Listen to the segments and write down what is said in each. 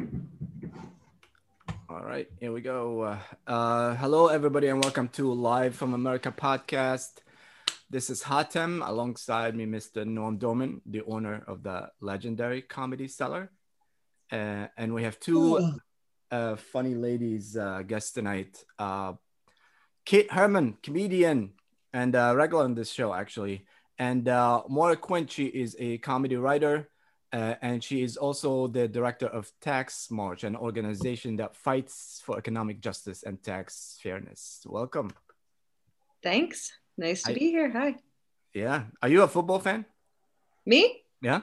All right, here we go. Uh, uh, hello, everybody, and welcome to Live from America podcast. This is Hatem alongside me, Mr. Noam Dworman, the owner of the legendary Comedy Cellar. Uh, and we have two uh, funny ladies uh, guests tonight. Uh, Kate Herman, comedian and uh, regular on this show, actually. And uh, Maura Quinn, she is a comedy writer. Uh, and she is also the director of Tax March, an organization that fights for economic justice and tax fairness. Welcome. Thanks. Nice to I- be here. Hi. Yeah. Are you a football fan? Me? Yeah.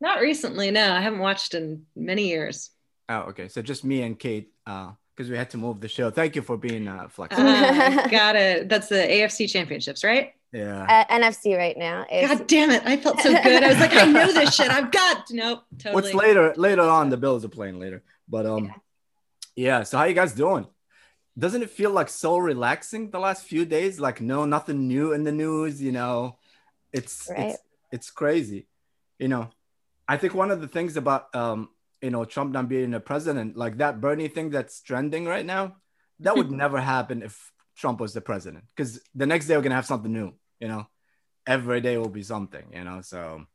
Not recently. No, I haven't watched in many years. Oh, okay. So just me and Kate, because we had to move the show. Thank you for being uh, flexible. Uh, got it. That's the AFC championships, right? Yeah. at NFC right now. It's, God damn it. I felt so good. I was like, I know this shit. I've got nope. Totally. What's later? Later on, the Bills are playing later. But um, yeah. So how you guys doing? Doesn't it feel like so relaxing the last few days? Like no, nothing new in the news. You know, it's Right. it's it's crazy. You know, I think one of the things about um, you know, Trump not being a president, like that Bernie thing that's trending right now, that would never happen if Trump was the president. Because the next day we're gonna have something new. You know, every day will be something. You know, so.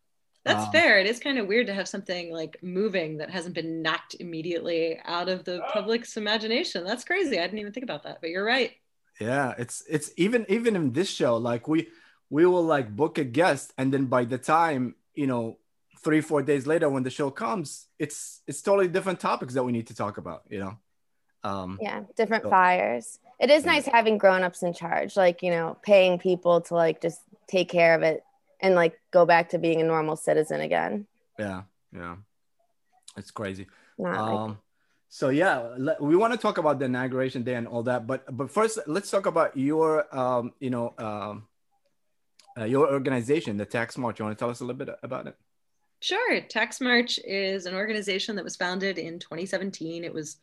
That's um, fair. It is kind of weird to have something like moving that hasn't been knocked immediately out of the public's imagination. That's crazy. I didn't even think about that, but you're right. yeah it's it's even even in this show like we we will like book a guest and then by the time you know three four days later when the show comes it's it's totally different topics that we need to talk about you know um yeah, different So- fires. It is nice having grown-ups in charge, like, you know, paying people to like just take care of it and like go back to being a normal citizen again. yeah yeah it's crazy Not like um so yeah le- we want to talk about the inauguration day and all that but but first let's talk about your um you know um uh, your organization the tax march you want to tell us a little bit about it Sure. Tax March is an organization that was founded in 2017. It was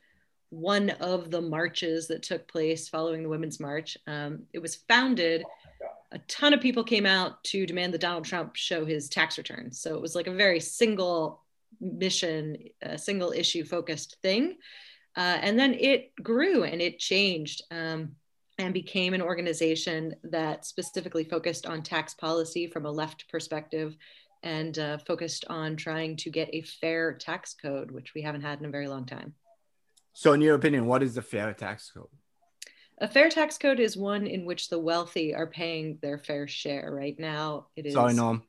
one of the marches that took place following the Women's March. Um, it was founded, a ton of people came out to demand that Donald Trump show his tax returns. So it was like a very single mission, a single issue focused thing. Uh, and then it grew and it changed. Um, and became an organization that specifically focused on tax policy from a left perspective and uh, focused on trying to get a fair tax code, which we haven't had in a very long time. So in your opinion what is the fair tax code A fair tax code is one in which the wealthy are paying their fair share. Right now, it is. sorry Noam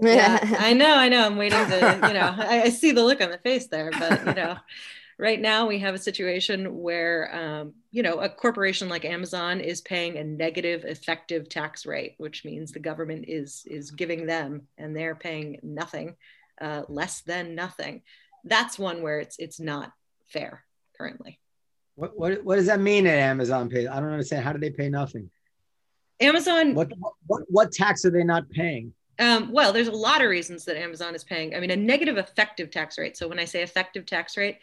Yeah, I know, I know. I'm waiting to, you know, I, I see the look on the face there, but you know, right now we have a situation where, um, you know, a corporation like Amazon is paying a negative effective tax rate, which means the government is is giving them, and they're paying nothing, uh, less than nothing. That's one where it's it's not fair currently. What, what, what does that mean that Amazon pays? I don't understand. How do they pay nothing? Amazon What, what, what tax are they not paying? Um, well, there's a lot of reasons that Amazon is paying. I mean, a negative effective tax rate. So when I say effective tax rate,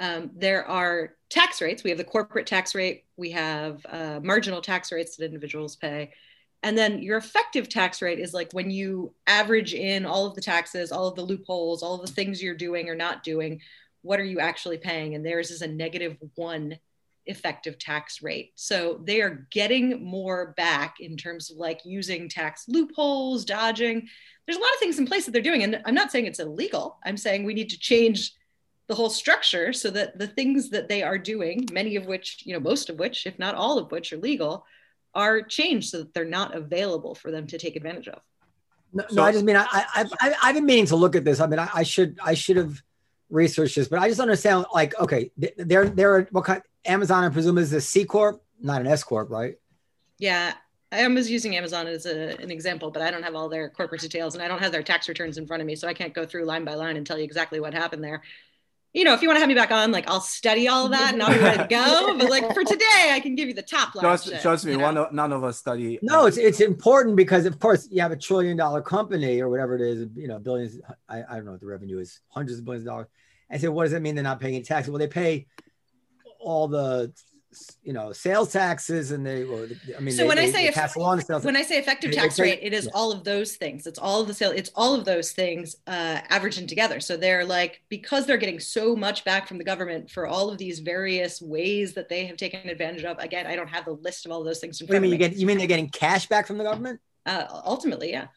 um, there are tax rates. We have the corporate tax rate. We have uh, marginal tax rates that individuals pay. And then your effective tax rate is like when you average in all of the taxes, all of the loopholes, all of the things you're doing or not doing, what are you actually paying? And theirs is a negative one effective tax rate. So they are getting more back in terms of like using tax loopholes, dodging. There's a lot of things in place that they're doing. And I'm not saying it's illegal. I'm saying we need to change the whole structure so that the things that they are doing, many of which, you know, most of which, if not all of which are legal, are changed so that they're not available for them to take advantage of. No, So- no I just mean I, I, I, I've been meaning to look at this. I mean, I, I should, I should have researched this, but I just understand. Like, okay, th- they're, they're what kind? Amazon, I presume, is a C corp, not an S corp, right? Yeah, I was using Amazon as a, an example, but I don't have all their corporate details and I don't have their tax returns in front of me, so I can't go through line by line and tell you exactly what happened there. You know, if you want to have me back on, like I'll study all of that and I'll be ready to go. But like for today, I can give you the top line. Trust, shit, trust me, one of, none of us study. No, it's it's important because of course you have a trillion dollar company or whatever it is, you know, billions. I, I don't know what the revenue is, hundreds of billions of dollars. I said, what does that mean? They're not paying any tax? Well, they pay all the you know sales taxes and they or I mean So they, when I say they pass along the sales when I say effective tax rate, it is yeah. all of those things. It's all of the sale. It's all of those things uh, averaging together. So they're like because they're getting so much back from the government for all of these various ways that they have taken advantage of. Again, I don't have the list of all those things in What do you mean of you get you mean they're getting cash back from the government? uh, ultimately, yeah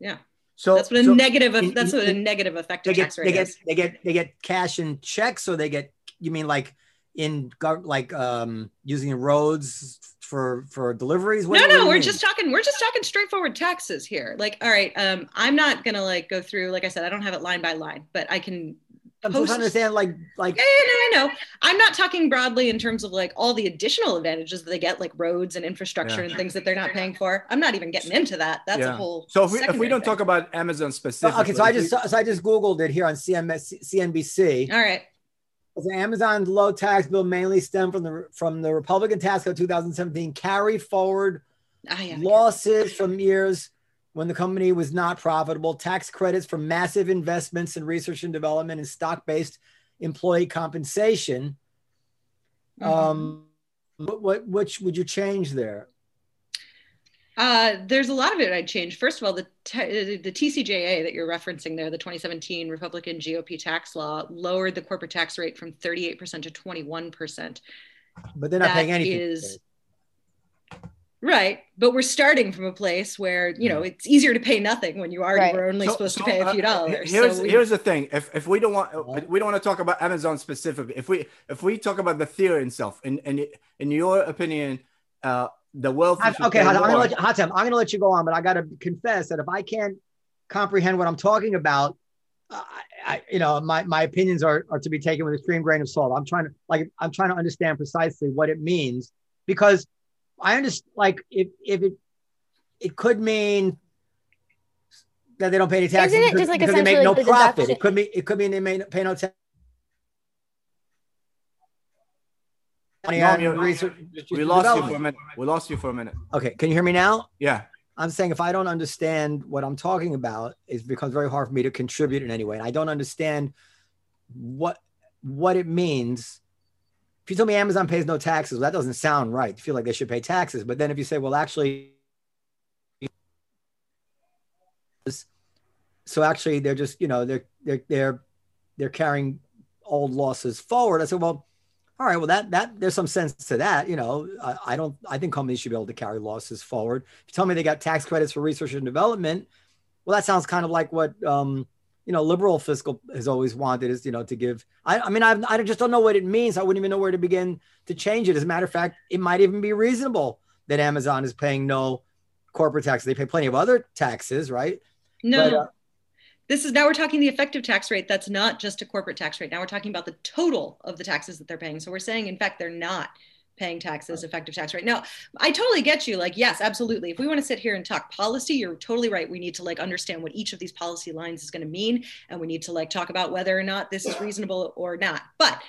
yeah, So that's what a so negative. in- that's in- what a negative They effective get tax they rate get is. they get they get cash in checks or they get you mean like in like um using roads for for deliveries? What- no, no, we're mean? just talking. We're just talking straightforward taxes here. Like, all right, um, I'm not gonna like go through. Like I said, I don't have it line by line, but I can I'm post- trying to understand like like Yeah, yeah, no, I know. I'm not talking broadly in terms of like all the additional advantages that they get, like roads and infrastructure Yeah. and things that they're not paying for. I'm not even getting into that. That's a whole. So So if we, if we don't talk about Amazon So, specifically, okay, so I just so I just googled it here on CMS, CNBC. all right, So Amazon's low tax bill mainly stemmed from the from the Republican tax code 2017 carry forward ah, yeah, losses from years when the company was not profitable, tax credits for massive investments in research and development and stock-based employee compensation. Mhm. Um, what, what which would you change there? Uh, there's a lot of it I'd change. First of all, the t- the TCJA that you're referencing there, the 2017 Republican GOP tax law, lowered the corporate tax rate from 38% to 21%. But they're not That paying anything. is- Right, but we're starting from a place where you know it's easier to pay nothing when you already Right. were only So- supposed so, to pay a uh, few dollars. Here's So we- here's the thing. If if we don't want Uh-huh. we don't want to talk about Amazon specifically. If we if we talk about the theory itself, in in in your opinion, uh, the wealth. I- okay, I'm gonna let you, Hatem, I'm gonna let you go on, but I gotta confess that if I can't comprehend what I'm talking about, I, I you know, my, my opinions are, are to be taken with a extreme grain of salt. I'm trying to like I'm trying to understand precisely what it means because I understand like if if it it could mean that they don't pay any taxes Isn't it because, just like because they make no the profit. deduction- It could be it could mean they may pay no tax. No, on you- research- We lost you for a minute. We lost you for a minute. Okay, can you hear me now? Yeah. I'm saying if I don't understand what I'm talking about, it becomes very hard for me to contribute in any way. And I don't understand what what it means. If you tell me Amazon pays no taxes, well, that doesn't sound right. I feel like they should pay taxes. But then if you say, well, actually, so actually they're just, you know, they're they're they're they're carrying old losses forward. I said, well, all right, well, that that there's some sense to that. You know, I, I don't I think companies should be able to carry losses forward. If you tell me they got tax credits for research and development, well, that sounds kind of like what um, you know liberal fiscal has always wanted is you know to give. I, I mean, I've, I just don't know what it means. I wouldn't even know where to begin to change it. As a matter of fact, it might even be reasonable that Amazon is paying no corporate tax. They pay plenty of other taxes, right? no, but, uh, this is now we're talking the effective tax rate. That's not just a corporate tax rate. Now we're talking about the total of the taxes that they're paying. So we're saying, in fact, they're not paying taxes, effective tax rate. Now, I totally get you. Like, yes, absolutely. If we want to sit here and talk policy, you're totally right. We need to like understand what each of these policy lines is going to mean, and we need to like talk about whether or not this is reasonable or not. But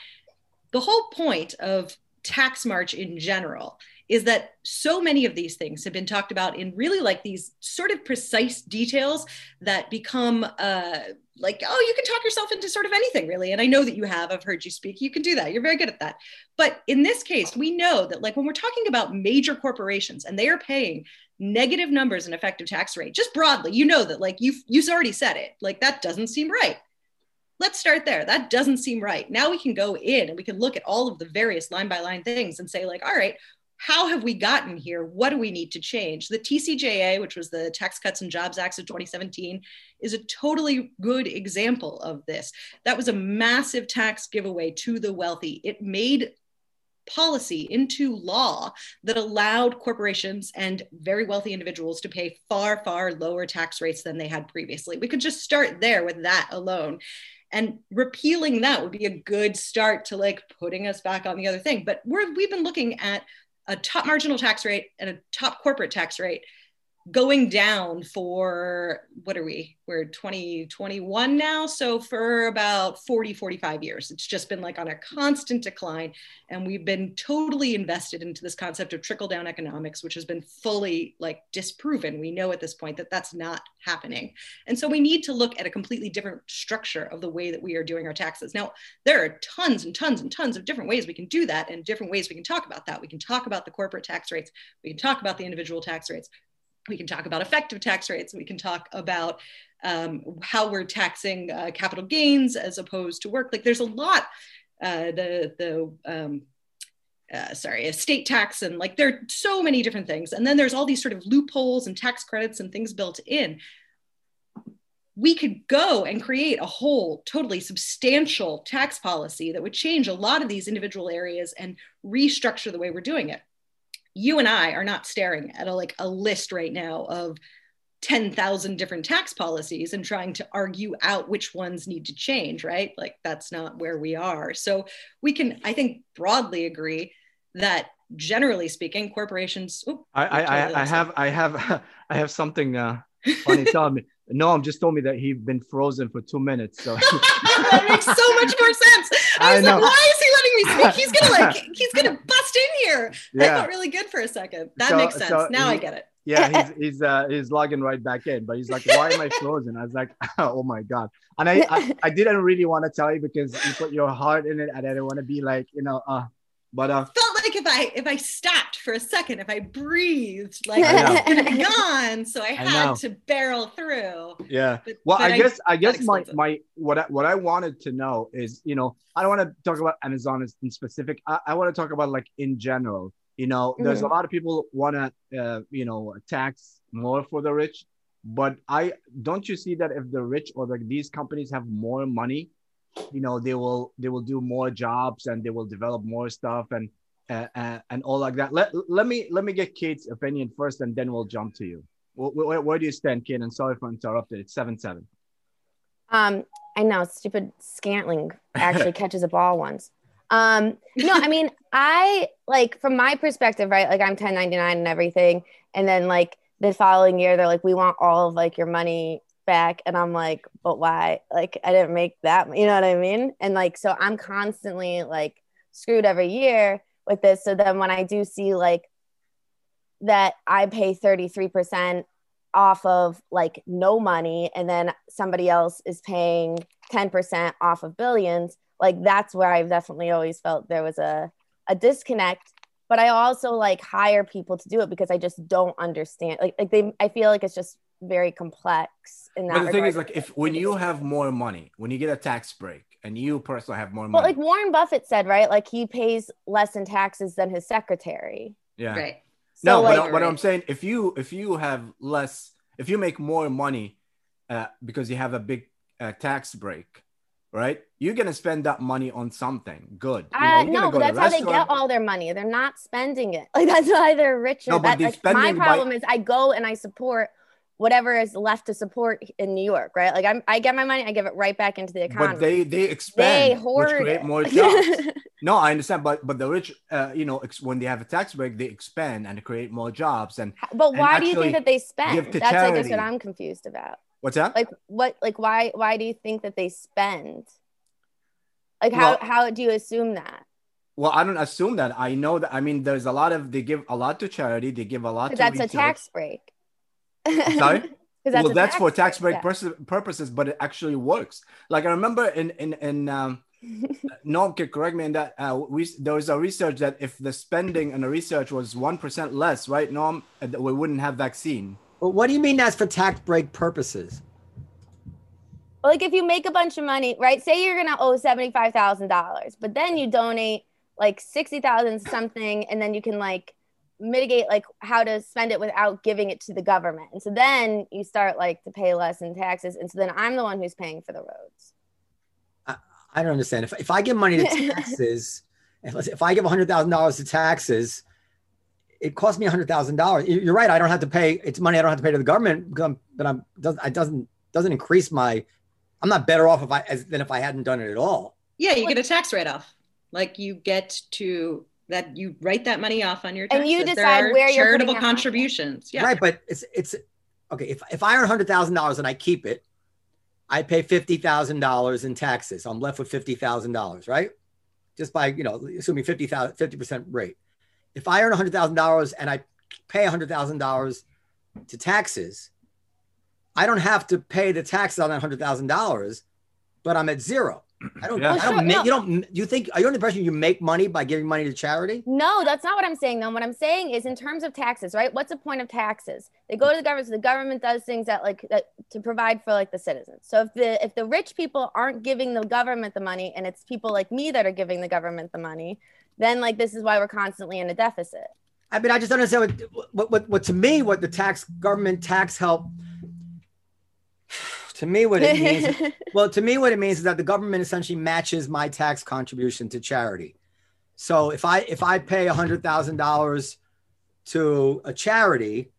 the whole point of tax march in general is that so many of these things have been talked about in really like these sort of precise details that become uh, like, oh, you can talk yourself into sort of anything, really. And I know that you have. I've heard you speak. You can do that. You're very good at that. But in this case, we know that like when we're talking about major corporations and they are paying negative numbers in effective tax rate, just broadly, you know that like you've you've already said it. Like that doesn't seem right. Let's start there. That doesn't seem right. Now we can go in and we can look at all of the various line by line things and say, like, all right, how have we gotten here? What do we need to change? The TCJA, which was the Tax Cuts and Jobs Act of 2017, is a totally good example of this. That was a massive tax giveaway to the wealthy. It made policy into law that allowed corporations and very wealthy individuals to pay far, far lower tax rates than they had previously. We could just start there with that alone. And repealing that would be a good start to like putting us back on the other thing. But we're, we've been looking at a top marginal tax rate and a top corporate tax rate going down for what are we? We're 2021 now so for about 40 45 years. It's just been like on a constant decline and we've been totally invested into this concept of trickle down economics which has been fully like disproven. We know at this point that that's not happening. And so we need to look at a completely different structure of the way that we are doing our taxes. Now there are tons and tons and tons of different ways we can do that and different ways we can talk about that. We can talk about the corporate tax rates. We can talk about the individual tax rates we can talk about effective tax rates. We can talk about um, how we're taxing uh, capital gains as opposed to work. Like there's a lot. Uh, the the um, uh, sorry, estate tax and like there are so many different things. And then there's all these sort of loopholes and tax credits and things built in. We could go and create a whole totally substantial tax policy that would change a lot of these individual areas and restructure the way we're doing it you and I are not staring at a like a list right now of 10,000 different tax policies and trying to argue out which ones need to change, right? Like that's not where we are. So we can, I think, broadly agree that generally speaking, corporations. I, I, I, I have, I have, I have something uh, funny. Tell me. Noam just told me that he's been frozen for two minutes. So that makes so much more sense. I was I like, why is he letting me speak? He's gonna like he's gonna bust in here. Yeah. That felt really good for a second. That so, makes sense. So now he, I get it. Yeah, he's he's uh he's logging right back in, but he's like, why am I frozen? I was like, oh my god. And I I, I didn't really want to tell you because you put your heart in it, and I didn't want to be like, you know, uh but uh, felt like if I if I stopped for a second, if I breathed, like I gonna be gone. So I had I to barrel through. Yeah. But, well, but I, I guess I guess my my what I, what I wanted to know is you know I don't want to talk about Amazon in specific. I, I want to talk about like in general. You know, there's mm-hmm. a lot of people want to uh, you know tax more for the rich, but I don't you see that if the rich or like these companies have more money, you know they will they will do more jobs and they will develop more stuff and uh, and all like that. Let, let me let me get kate's opinion first and then we'll jump to you. Where, where, where do you stand kate? And sorry for interrupting. It's 7-7 um i know stupid Scantling actually catches a ball once. Um no i mean i like from my perspective right like i'm 1099 and everything. And then like the following year they're like we want all of like your money back and i'm like but why? Like i didn't make that you know what i mean? And like so i'm constantly like screwed every year with this. So then when i do see like that i pay 33% off of like no money and then somebody else is paying 10% off of billions like that's where i've definitely always felt there was a, a disconnect. But i also like hire people to do it because i just don't understand like like they i feel like it's just very complex in that. But the thing is, like, if when you have more money, when you get a tax break, and you personally have more money, well, like Warren Buffett said, right? Like he pays less in taxes than his secretary. Yeah. Right. So, no, like, what, what I'm saying, if you if you have less, if you make more money, uh, because you have a big uh, tax break, right? You're gonna spend that money on something good. You know, uh, no, but that's how they get all their money. They're not spending it. Like that's why they're richer. No, but that, like, my problem by... is I go and I support whatever is left to support in New York, right? Like I'm, I get my money, I give it right back into the economy. But they they expand, they hoard which create it. more jobs. no, I understand, but but the rich, uh, you know, ex- when they have a tax break, they expand and create more jobs. And but why do you think that they spend? That's charity. I guess what I'm confused about. What's that? Like what? Like why? Why do you think that they spend? Like how well, how do you assume that? Well, I don't assume that. I know that. I mean, there's a lot of they give a lot to charity. They give a lot. to That's research. a tax break. Sorry. That's well, that's for tax break yeah. purposes, but it actually works. Like I remember in in in um, Noam can correct me in that uh, we there was a research that if the spending and the research was one percent less, right, Noam, uh, we wouldn't have vaccine. Well, what do you mean that's for tax break purposes? Well, like if you make a bunch of money, right? Say you're gonna owe seventy five thousand dollars, but then you donate like sixty thousand something, and then you can like mitigate like how to spend it without giving it to the government. And so then you start like to pay less in taxes. And so then I'm the one who's paying for the roads. I, I don't understand. If, if I give money to taxes, if, if I give $100,000 to taxes, it costs me $100,000. You're right. I don't have to pay. It's money I don't have to pay to the government, but I'm, doesn't, it doesn't, doesn't increase my, I'm not better off if I, as, than if I hadn't done it at all. Yeah. You get a tax write off. Like you get to that you write that money off on your taxes. And taxes. you decide where you're charitable putting that contributions. Yeah. Right, but it's it's okay. If if I earn hundred thousand dollars and I keep it, I pay fifty thousand dollars in taxes. I'm left with fifty thousand dollars, right? Just by you know, assuming 50 percent rate. If I earn hundred thousand dollars and I pay hundred thousand dollars to taxes, I don't have to pay the taxes on that hundred thousand dollars, but I'm at zero. I don't. Yeah. I don't sure, make. no. You don't. You think? Are you under the impression you make money by giving money to charity? No, that's not what I'm saying. Though what I'm saying is, in terms of taxes, right? What's the point of taxes? They go to the government. So the government does things that like that to provide for like the citizens. So if the if the rich people aren't giving the government the money, and it's people like me that are giving the government the money, then like this is why we're constantly in a deficit. I mean, I just don't understand what, what, what, what to me, what the tax government tax help. To me, what it means, well, to me, what it means is that the government essentially matches my tax contribution to charity. So if I if I pay hundred thousand dollars to a charity,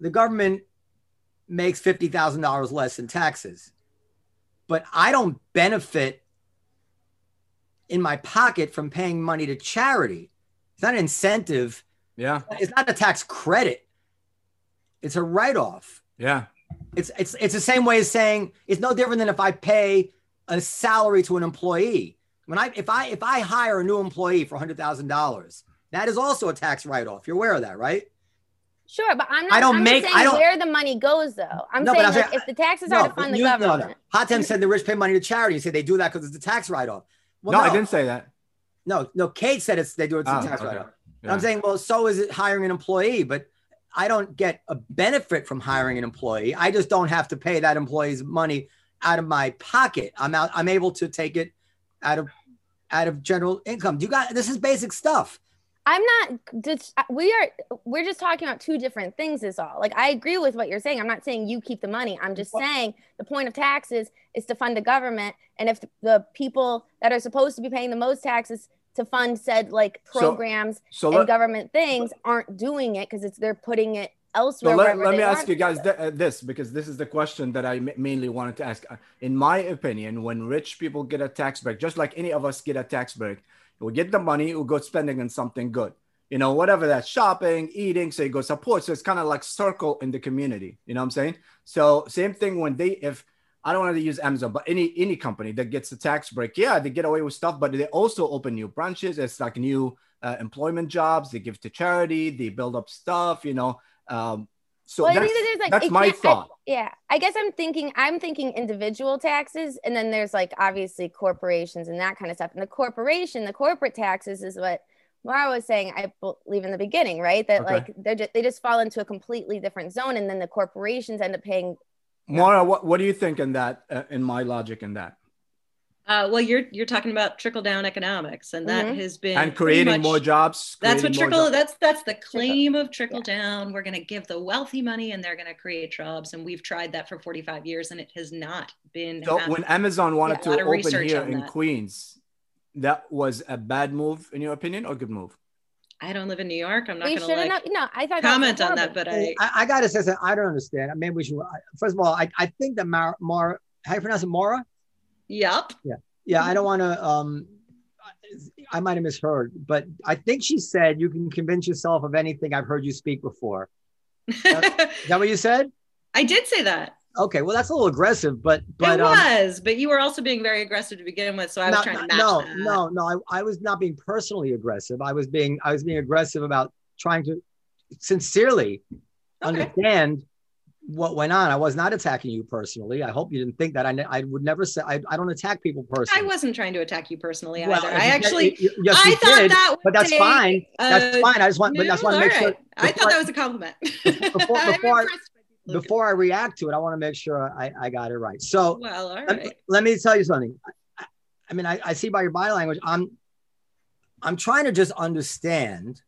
the government makes fifty thousand dollars less in taxes, but I don't benefit in my pocket from paying money to charity. It's not an incentive Yeah. it's not a tax credit. It's a write-off. Yeah. It's it's it's the same way as saying it's no different than if I pay a salary to an employee. When I if I if I hire a new employee for hundred thousand dollars, that is also a tax write-off. You're aware of that, right? Sure, but I'm not. I don't I'm make- Just I saying don't- where the money goes, though. I'm No, but saying I'm like, saying- if the taxes are to fund the you- no, government. no. Hatem said the rich pay money to charity. You say they do that because it's a tax write-off. Well, no, I didn't say that. No, no. Kate said it's they do it as Oh, a ah, tax okay. write-off. Yeah. I'm saying, well, so is it hiring an employee, but I don't get a benefit from hiring an employee. I just don't have to pay that employee's money out of my pocket. I'm out. I'm able to take it out of out of general income. Do you got this is basic stuff. I'm not. Just, uh, we are. We're just talking about two different things. Is all. Like I agree with what you're saying. I'm not saying you keep the money. I'm just saying the point of taxes is to fund the government, and if the people that are supposed to be paying the most taxes to fund said like programs So and let, government things aren't doing it because it's they're putting it so elsewhere. let, let me ask you guys th- uh, this because this is the question that I mainly wanted to ask. Uh, In my opinion, when rich people get a tax break, just like any of us get a tax break, we get the money, we go spending on something good. You know, whatever that's shopping, eating, so you go support. So it's kind of like circle in the community. You know what I'm saying? So same thing when they if I don't want to use Amazon, but any any company that gets a tax break, yeah, they get away with stuff, but they also open new branches. It's like new uh, employment jobs. They give to charity. They build up stuff. You know, um, so Well, I that's, think that there's like that's my can't- I- thought. yeah, I guess I'm thinking I'm thinking individual taxes, and then there's like obviously corporations and that kind of stuff. And the corporation, the corporate taxes is what Mara was saying. I believe in the beginning, right? That Okay. like they just they just fall into a completely different zone, and then the corporations end up paying. Mara, what, what do you think in that? Uh, in my logic in that, Uh, well, you're you're talking about trickle down economics, and that Mhm. has been and creating much- more jobs. That's what trickle. That's that's the claim of trickle down. We're going to give the wealthy money, and they're going to create jobs. And we've tried that for 45 years, and it has not been. So happening. when Amazon wanted Yeah, to open here in that. Queens, that was a bad move in your opinion or good move? I don't live in New York. I'm not going to like not. No, I thought that comment on that, but I I, I gotta say something. I don't understand. Maybe we should. First of all, I, I think that Mara, Mara, how you pronounce it, Mara? yep. Yeah, I don't want to. Um, I might have misheard, but I think she said you can convince yourself of anything. I've heard you speak before. Is that what you said? I did say that. Okay, well that's a little aggressive, but but it um, was, but you were also being very aggressive to begin with, so I was no, trying to match no, that. no, no. I, I was not being personally aggressive. I was being I was being aggressive about trying to sincerely Okay. understand what went on. I was not attacking you personally. I hope you didn't think that. I, ne- I would never say I, I don't attack people personally. I wasn't trying to attack you personally Well, either. I you actually, y- yes, I you thought did, that, but that's was a, fine. That's fine. I just want, but I just want to no, make sure. right. I thought that was a compliment. before- I'm before I- impressed by you, Luca. before I react to it, I want to make sure I, I got it right. So Well, all let, right. let me tell you something. I, I mean, I, I see by your body language, I'm I'm trying to just understand.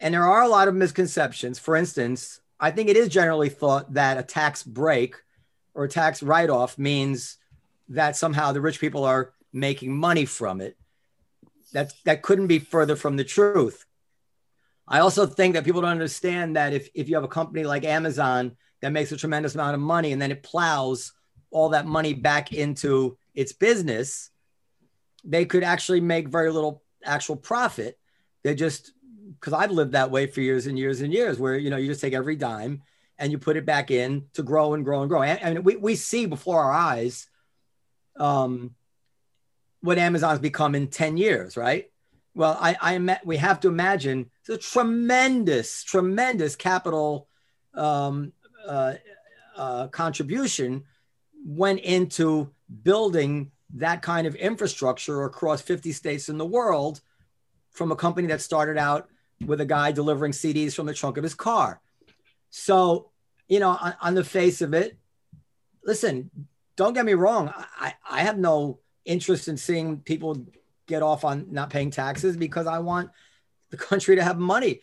And there are a lot of misconceptions. For instance, I think it is generally thought that a tax break or a tax write-off means that somehow the rich people are making money from it. That that couldn't be further from the truth. I also think that people don't understand that if, if you have a company like Amazon that makes a tremendous amount of money and then it plows all that money back into its business, they could actually make very little actual profit. They're just because I've lived that way for years and years and years, where you know you just take every dime and you put it back in to grow and grow and grow. And, and we, we see before our eyes um, what Amazon's become in 10 years, right? Well, I, I we have to imagine the tremendous, tremendous capital um, uh, uh, contribution went into building that kind of infrastructure across 50 states in the world from a company that started out with a guy delivering CDs from the trunk of his car. So, you know, on, on the face of it, listen, don't get me wrong. I, I have no interest in seeing people get off on not paying taxes because I want the country to have money.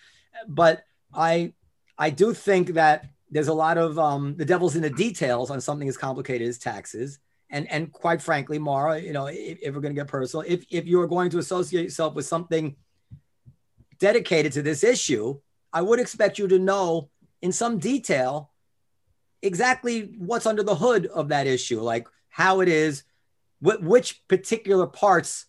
But I I do think that there's a lot of um, the devil's in the details on something as complicated as taxes. And and quite frankly, Mara, you know, if, if we're going to get personal, if if you're going to associate yourself with something dedicated to this issue, I would expect you to know in some detail exactly what's under the hood of that issue, like how it is, wh- which particular parts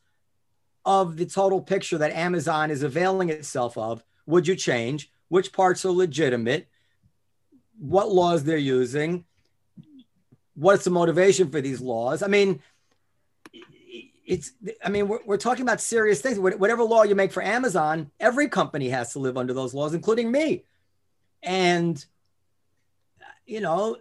of the total picture that Amazon is availing itself of would you change? Which parts are legitimate? What laws they're using? What's the motivation for these laws? I mean, it's i mean we're, we're talking about serious things whatever law you make for amazon every company has to live under those laws including me and you know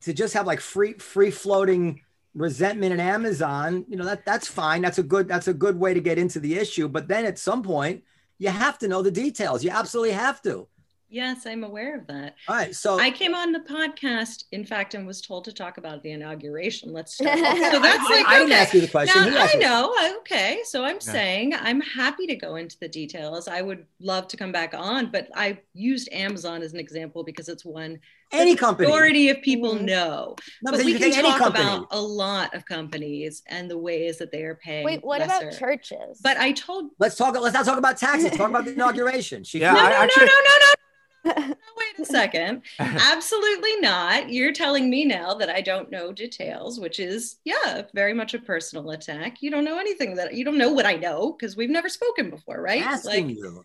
to just have like free free floating resentment in amazon you know that that's fine that's a good that's a good way to get into the issue but then at some point you have to know the details you absolutely have to Yes, I'm aware of that. All right. So I came on the podcast, in fact, and was told to talk about the inauguration. Let's start. so that's like I, I didn't ask you the question. Now, I know. Okay. So I'm yeah. saying I'm happy to go into the details. I would love to come back on, but I used Amazon as an example because it's one any company. majority of people mm-hmm. know. No, but, but we can talk about a lot of companies and the ways that they are paying. Wait, what lesser. about churches? But I told. Let's talk. Let's not talk about taxes. talk about the inauguration. She yeah, no, no, actually, no, no, no, no wait a second. Absolutely not. You're telling me now that I don't know details, which is, yeah, very much a personal attack. You don't know anything that you don't know what I know because we've never spoken before, right? Asking like, you.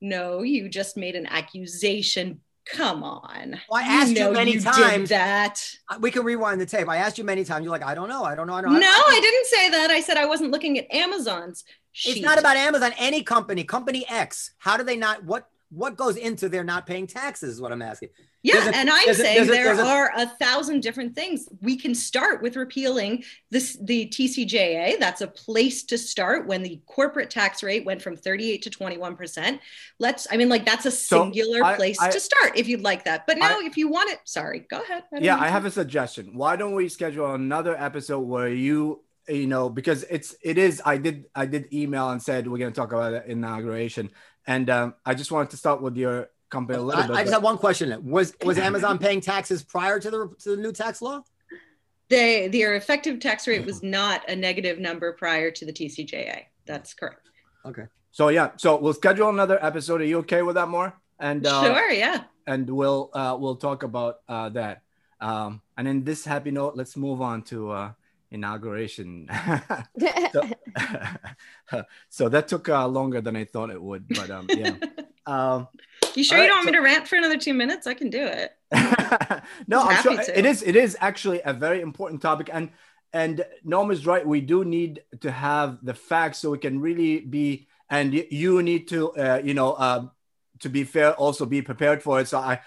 No, you just made an accusation. Come on. Well, I asked you, you many you times that. We can rewind the tape. I asked you many times. You're like, I don't know. I don't know. I don't know. No, I didn't say that. I said I wasn't looking at Amazon's. Sheet. It's not about Amazon. Any company, company X. How do they not? What what goes into their not paying taxes is what I'm asking. Yeah, a, and I'm saying a, there a, are a thousand different things. We can start with repealing this the TCJA. That's a place to start when the corporate tax rate went from 38 to 21 percent. Let's, I mean, like that's a singular so I, place I, to start if you'd like that. But now, I, if you want it, sorry, go ahead. yeah, I have a suggestion. Why don't we schedule another episode where you you know because it's it is i did i did email and said we're going to talk about inauguration and um, I just wanted to start with your company a little I, bit. I just have one question. Was was Amazon paying taxes prior to the to the new tax law? They their effective tax rate was not a negative number prior to the TCJA. That's correct. Okay. So yeah, so we'll schedule another episode. Are you okay with that, more? And uh, sure, yeah. And we'll uh, we'll talk about uh, that. Um, and in this happy note, let's move on to uh, inauguration. so, so, that took uh, longer than I thought it would, but um, yeah. Um, you sure you right, don't want so, me to rant for another two minutes? I can do it. no, I'm, I'm sure to. it is. It is actually a very important topic, and and Noam is right. We do need to have the facts so we can really be. And you need to, uh, you know, uh, to be fair, also be prepared for it. So I,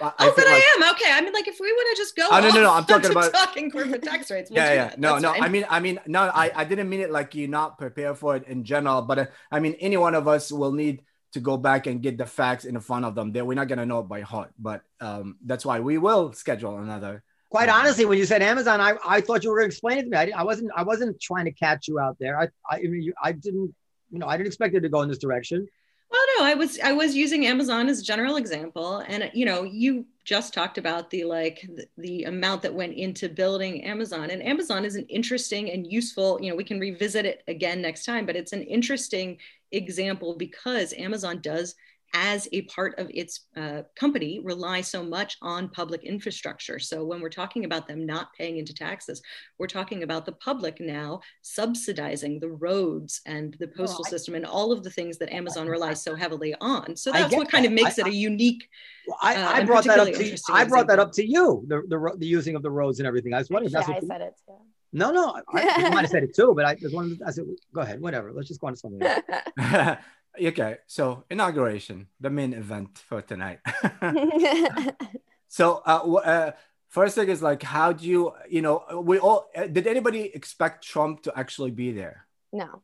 I oh, but like, I am okay. I mean, like if we want to just go. Oh, no, no, no. I'm talking about talking corporate tax rates. We'll yeah, yeah. No, That's no. Fine. I mean, I mean, no. I, I didn't mean it like you're not prepared for it in general, but uh, I mean, any one of us will need to go back and get the facts in front of them. That we're not gonna know it by heart, but um, that's why we will schedule another. Quite um, honestly, when you said Amazon, I, I thought you were going to explain it to me. I, I wasn't I wasn't trying to catch you out there. I I, mean I didn't you know I didn't expect it to go in this direction. Well, no, I was I was using Amazon as a general example, and you know, you just talked about the like the, the, amount that went into building Amazon, and Amazon is an interesting and useful. You know, we can revisit it again next time, but it's an interesting example because Amazon does as a part of its uh, company rely so much on public infrastructure. So when we're talking about them not paying into taxes, we're talking about the public now subsidizing the roads and the postal I, system and all of the things that Amazon relies so heavily on. So that's what kind that. of makes I, it a unique. Well, I, uh, I brought that up to you. I brought that up to you. The, the, the using of the roads and everything. I was wondering. Yeah, I said it too. No, no, I, might have said it too, but I just wanted. I said, go ahead, whatever. Let's just go on to something else. okay, so inauguration, the main event for tonight. so, uh, uh, first thing is like, how do you, you know, we all uh, did anybody expect Trump to actually be there? No.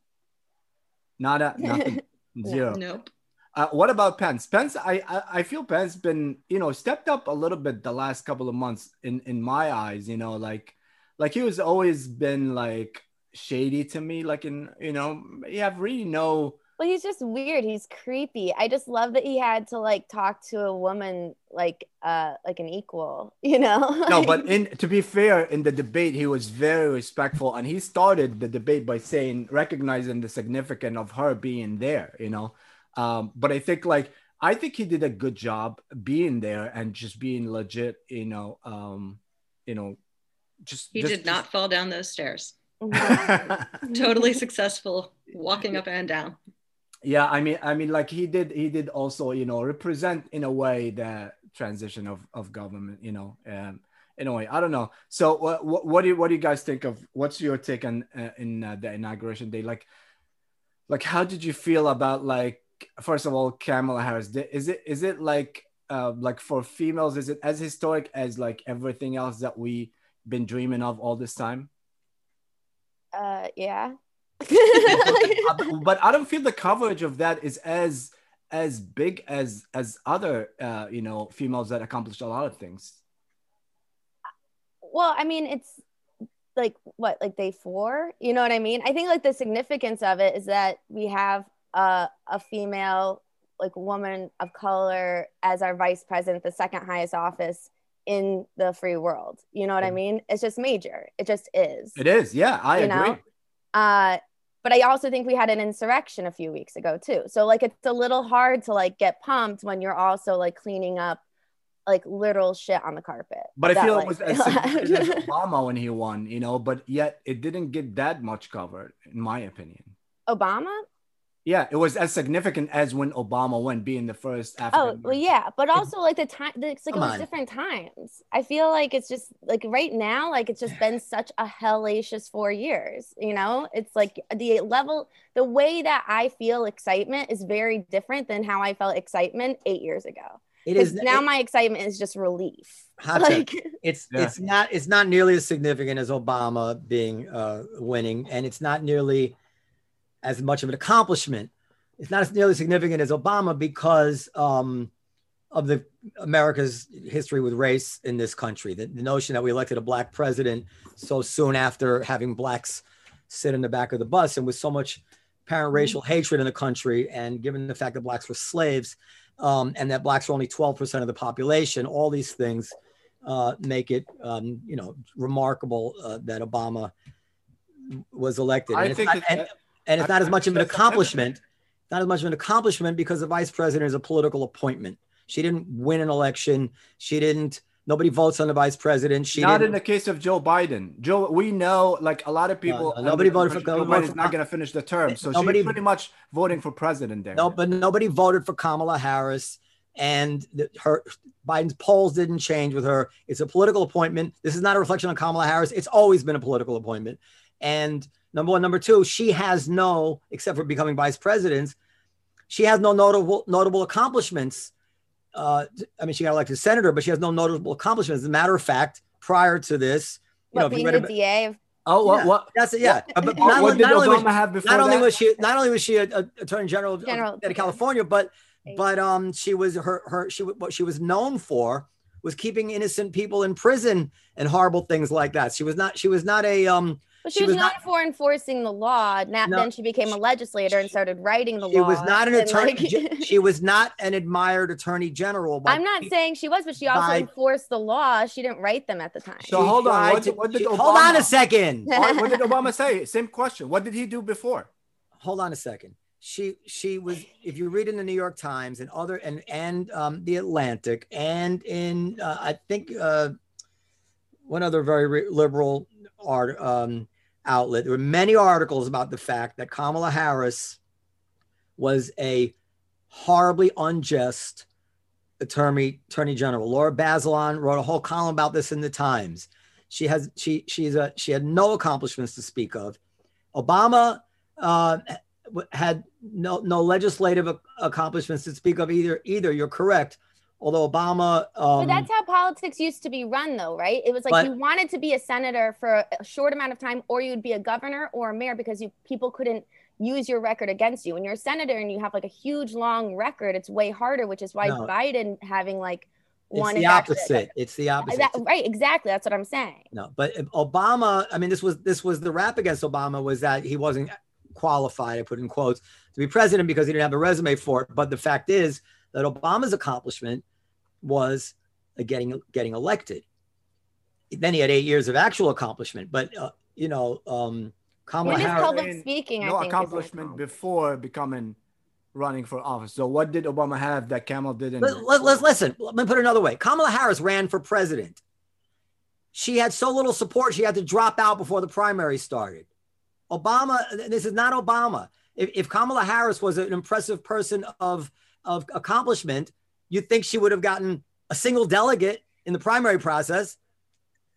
Not a nothing. Zero. Nope. Uh, what about Pence? Pence, I, I I feel Pence been you know stepped up a little bit the last couple of months in in my eyes. You know, like like he was always been like shady to me. Like in you know, you have really no well, he's just weird. He's creepy. I just love that he had to like talk to a woman like uh like an equal, you know? no, but in to be fair, in the debate, he was very respectful and he started the debate by saying recognizing the significance of her being there, you know. Um, but I think like I think he did a good job being there and just being legit, you know, um, you know, just he just, did not fall down those stairs. Mm-hmm. totally successful walking up and down yeah i mean i mean like he did he did also you know represent in a way the transition of of government you know um in a way i don't know. So what what, what do you what do you guys think of what's your take on uh, in uh, the inauguration day? Like like how did you feel about like first of all kamala harris is it is it like uh like for females is it as historic as like everything else that we been dreaming of all this time? Uh yeah but I don't feel the coverage of that is as as big as as other uh, you know females that accomplished a lot of things. Well, I mean, it's like what like day four. You know what I mean? I think like the significance of it is that we have a, a female like woman of color as our vice president, the second highest office in the free world. You know what I mean? It's just major. It just is. It is. Yeah, I you agree. Know? Uh, but I also think we had an insurrection a few weeks ago too. So like it's a little hard to like get pumped when you're also like cleaning up like literal shit on the carpet. But I feel like, it was as Obama when he won, you know, but yet it didn't get that much covered, in my opinion. Obama? Yeah, it was as significant as when Obama went, being the first African. Oh, well, yeah, but also like the time, it's like Come it was on. different times. I feel like it's just like right now, like it's just been such a hellacious four years. You know, it's like the level, the way that I feel excitement is very different than how I felt excitement eight years ago. It is now it, my excitement is just relief. Like it's yeah. it's not it's not nearly as significant as Obama being uh winning, and it's not nearly as much of an accomplishment. It's not as nearly significant as Obama because um, of the America's history with race in this country. The, the, notion that we elected a black president so soon after having blacks sit in the back of the bus, and with so much apparent mm-hmm. racial hatred in the country, and given the fact that blacks were slaves, um, and that blacks were only 12% of the population, all these things uh, make it, um, you know, remarkable uh, that Obama was elected. I think not, and, and it's not as much of an accomplishment. Not as much of an accomplishment because the vice president is a political appointment. She didn't win an election. She didn't. Nobody votes on the vice president. She not in the case of Joe Biden. Joe, we know like a lot of people. No, no, uh, nobody voted for Joe Biden's not going to finish the term, so nobody, she's pretty much voting for president there. No, but nobody voted for Kamala Harris, and the, her Biden's polls didn't change with her. It's a political appointment. This is not a reflection on Kamala Harris. It's always been a political appointment, and Number one. Number two, she has no, except for becoming vice president, she has no notable notable accomplishments. Uh, I mean, she got elected senator, but she has no notable accomplishments. As a matter of fact, prior to this, you what, know, being the about, DA of Oh, what? Yeah, what? That's it. Yeah. What, but not, what did not Obama only was, have before Not only that? was she, not only was she a, a attorney general, general of, of California, but but um, she was her her she what she was known for was keeping innocent people in prison and horrible things like that. She was not she was not a um but she, she was, was, not for enforcing the law. Now, no, then she became a legislator and started writing the she law. She was not an attorney. Like, she was not an admired attorney general. I'm not saying she was, but she also by, enforced the law. She didn't write them at the time. So hold on. What, to, what did Obama, hold on a second. what, what did Obama say? Same question. What did he do before? Hold on a second. she she was if you read in the new york times and other and and um, the atlantic and in uh, i think uh, one other very re- liberal art um, outlet there were many articles about the fact that kamala harris was a horribly unjust attorney attorney general lara bazelon wrote a whole column about this in the times she has she she's a she had no accomplishments to speak of obama uh, had no no legislative accomplishments to speak of either. Either you're correct. Although Obama, um, but that's how politics used to be run, though, right? It was like but, you wanted to be a senator for a short amount of time, or you'd be a governor or a mayor because you people couldn't use your record against you. When you're a senator and you have like a huge long record, it's way harder, which is why no. Biden having like one. It's the opposite. It's the opposite. That, right, exactly. That's what I'm saying. No, but Obama. I mean, this was this was the rap against Obama was that he wasn't qualified, I put in quotes, to be president because he didn't have a resume for it. But the fact is that Obama's accomplishment was uh, getting getting elected. Then he had eight years of actual accomplishment. But uh, you know, um, Kamala Harris, public speaking, no accomplishment before becoming running for office. So what did Obama have that Kamala didn't? Let, let, let's listen. Let me put it another way. Kamala Harris ran for president. She had so little support, she had to drop out before the primary started. Obama, this is not Obama. If, if Kamala Harris was an impressive person of, of accomplishment, you'd think she would have gotten a single delegate in the primary process.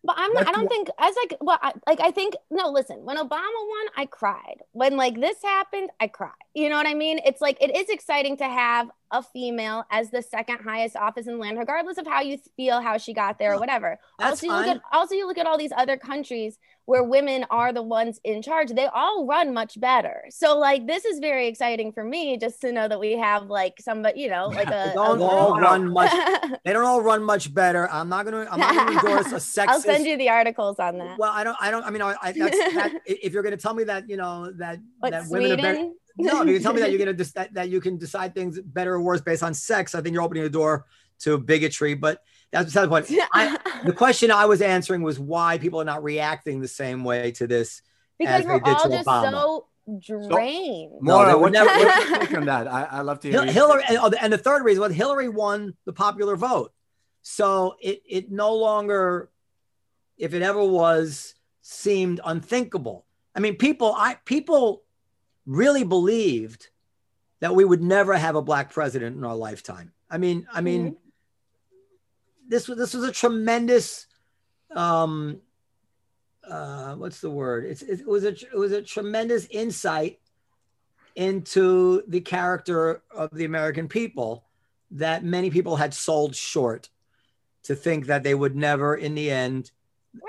But I'm not, I don't think as like well I, like I think no listen when Obama won I cried when like this happened I cried you know what I mean it's like it is exciting to have a female as the second highest office in the land regardless of how you feel how she got there or whatever also you look at also you look at all these other countries where women are the ones in charge, they all run much better. So like this is very exciting for me just to know that we have like somebody, you know, like a, they don't a all run much. they don't all run much better. I'm not gonna. I'm not gonna endorse a sexist. I'll send you the articles on that. Well, I don't. I don't. I mean, I, that's, that, if you're gonna tell me that, you know, that what, that Sweden? women are better. No, if you can tell me that you're gonna dis- that, that you can decide things better or worse based on sex, I think you're opening the door to bigotry. But that's beside the point. I, the question I was answering was why people are not reacting the same way to this because we're all just Obama. so drained. So, no, would never take on that. I, I love to hear Hillary, and, oh, and the third reason was Hillary won the popular vote, so it it no longer, if it ever was, seemed unthinkable. I mean, people, I people really believed that we would never have a black president in our lifetime. I mean, I mean. Mm-hmm this was this was a tremendous um uh what's the word it's it was a it was a tremendous insight into the character of the american people that many people had sold short to think that they would never in the end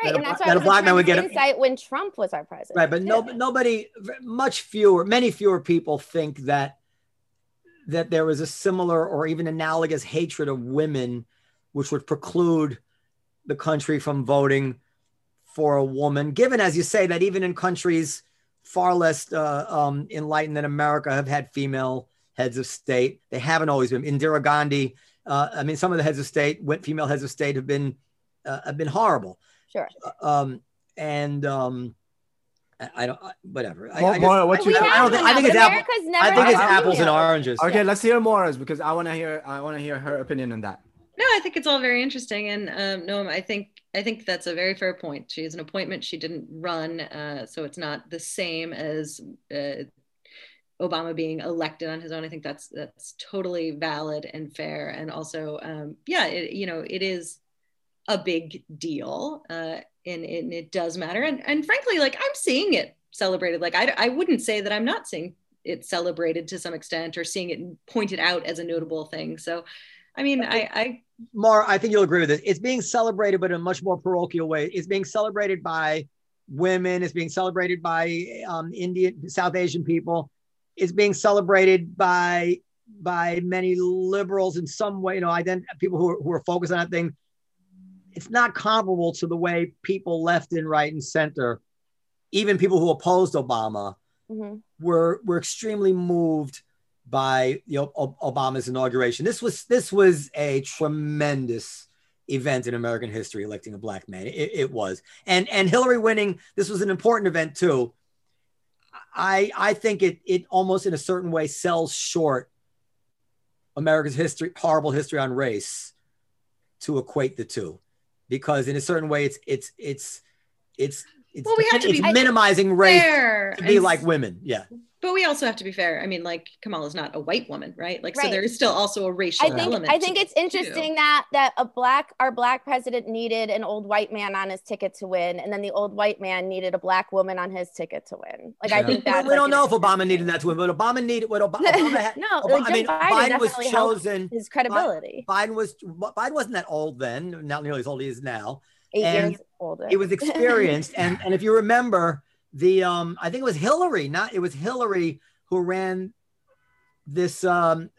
right and that's why a black man would get insight when trump was our president right but no nobody much fewer many fewer people think that that there was a similar or even analogous hatred of women which would preclude the country from voting for a woman, given, as you say, that even in countries far less uh, um, enlightened than America have had female heads of state. They haven't always been. Indira Gandhi, uh, I mean, some of the heads of state, female heads of state, have been uh, have been horrible. Sure. Um, and um, I don't, whatever. More, I, I, more, what you, I, don't think, I think it's apple, I think it's apples and oranges. Okay, yeah. let's hear Maura's because I want to hear I want to hear her opinion on that. No, I think it's all very interesting, and um, no, I think I think that's a very fair point. She is an appointment; she didn't run, uh, so it's not the same as uh, Obama being elected on his own. I think that's that's totally valid and fair, and also, um, yeah, it, you know, it is a big deal, uh, and, and it does matter. And and frankly, like I'm seeing it celebrated. Like I I wouldn't say that I'm not seeing it celebrated to some extent or seeing it pointed out as a notable thing. So I mean, I, I Mar, I think you'll agree with this. It's being celebrated, but in a much more parochial way. It's being celebrated by women. It's being celebrated by um, Indian, South Asian people. It's being celebrated by by many liberals in some way. You know, ident- people who are, who are focused on that thing. It's not comparable to the way people left and right and center, even people who opposed Obama, mm-hmm. were were extremely moved by you know, Obama's inauguration. This was this was a tremendous event in American history, electing a black man. It, it, was, and and Hillary winning. This was an important event too. I I think it it almost in a certain way sells short America's history, horrible history on race, to equate the two, because in a certain way it's it's it's it's it's, Well, we have to it's be minimizing race to be like women. Yeah, but we also have to be fair. I mean, like Kamala's not a white woman, right? Like, so there is still also a racial I think element. I think it's interesting that that a black our black president needed an old white man on his ticket to win, and then the old white man needed a black woman on his ticket to win. Like I Yeah. think we that's don't like know if Obama needed that to win, but Obama needed what Obama, Obama had. no, Obama- like I mean, Biden, Biden was chosen. his credibility. Biden was Biden wasn't that old then, not nearly as old as he is now. Eight and years older. He was experienced, and and if you remember the um, I think it was Hillary, not it was Hillary who ran this um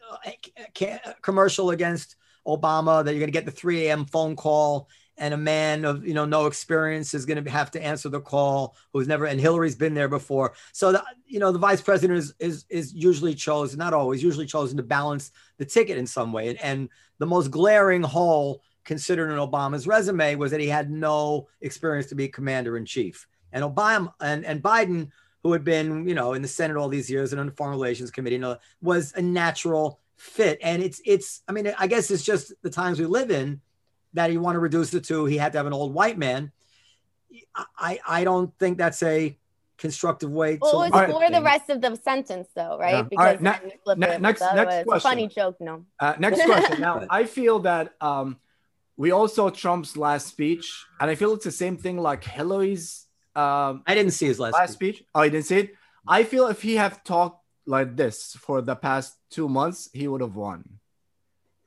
commercial against Obama that you're going to get the 3 a.m. phone call and a man of you know no experience is going to have to answer the call who's never and Hillary's been there before. So the, you know the vice president is is is usually chosen, not always, usually chosen to balance the ticket in some way. And, and the most glaring hole considered in Obama's resume was that he had no experience to be commander in chief. And Obama and, and Biden, who had been, you know, in the Senate all these years and on the Foreign Relations Committee, you know, was a natural fit. And it's it's, I mean, I guess it's just the times we live in that you want to reduce it to he had to have an old white man. I I don't think that's a constructive way to well, it All was right. for the rest of the sentence, though, right? Yeah. Because right, ne- then you flip ne- it, next- next it's a question. funny joke. No, Uh, next question. Now, I feel that um, we all saw Trump's last speech, and I feel it's the same thing like Hillary's um, I didn't see his last, last speech. speech. Oh, you didn't see it? I feel if he have talked like this for the past two months, he would have won.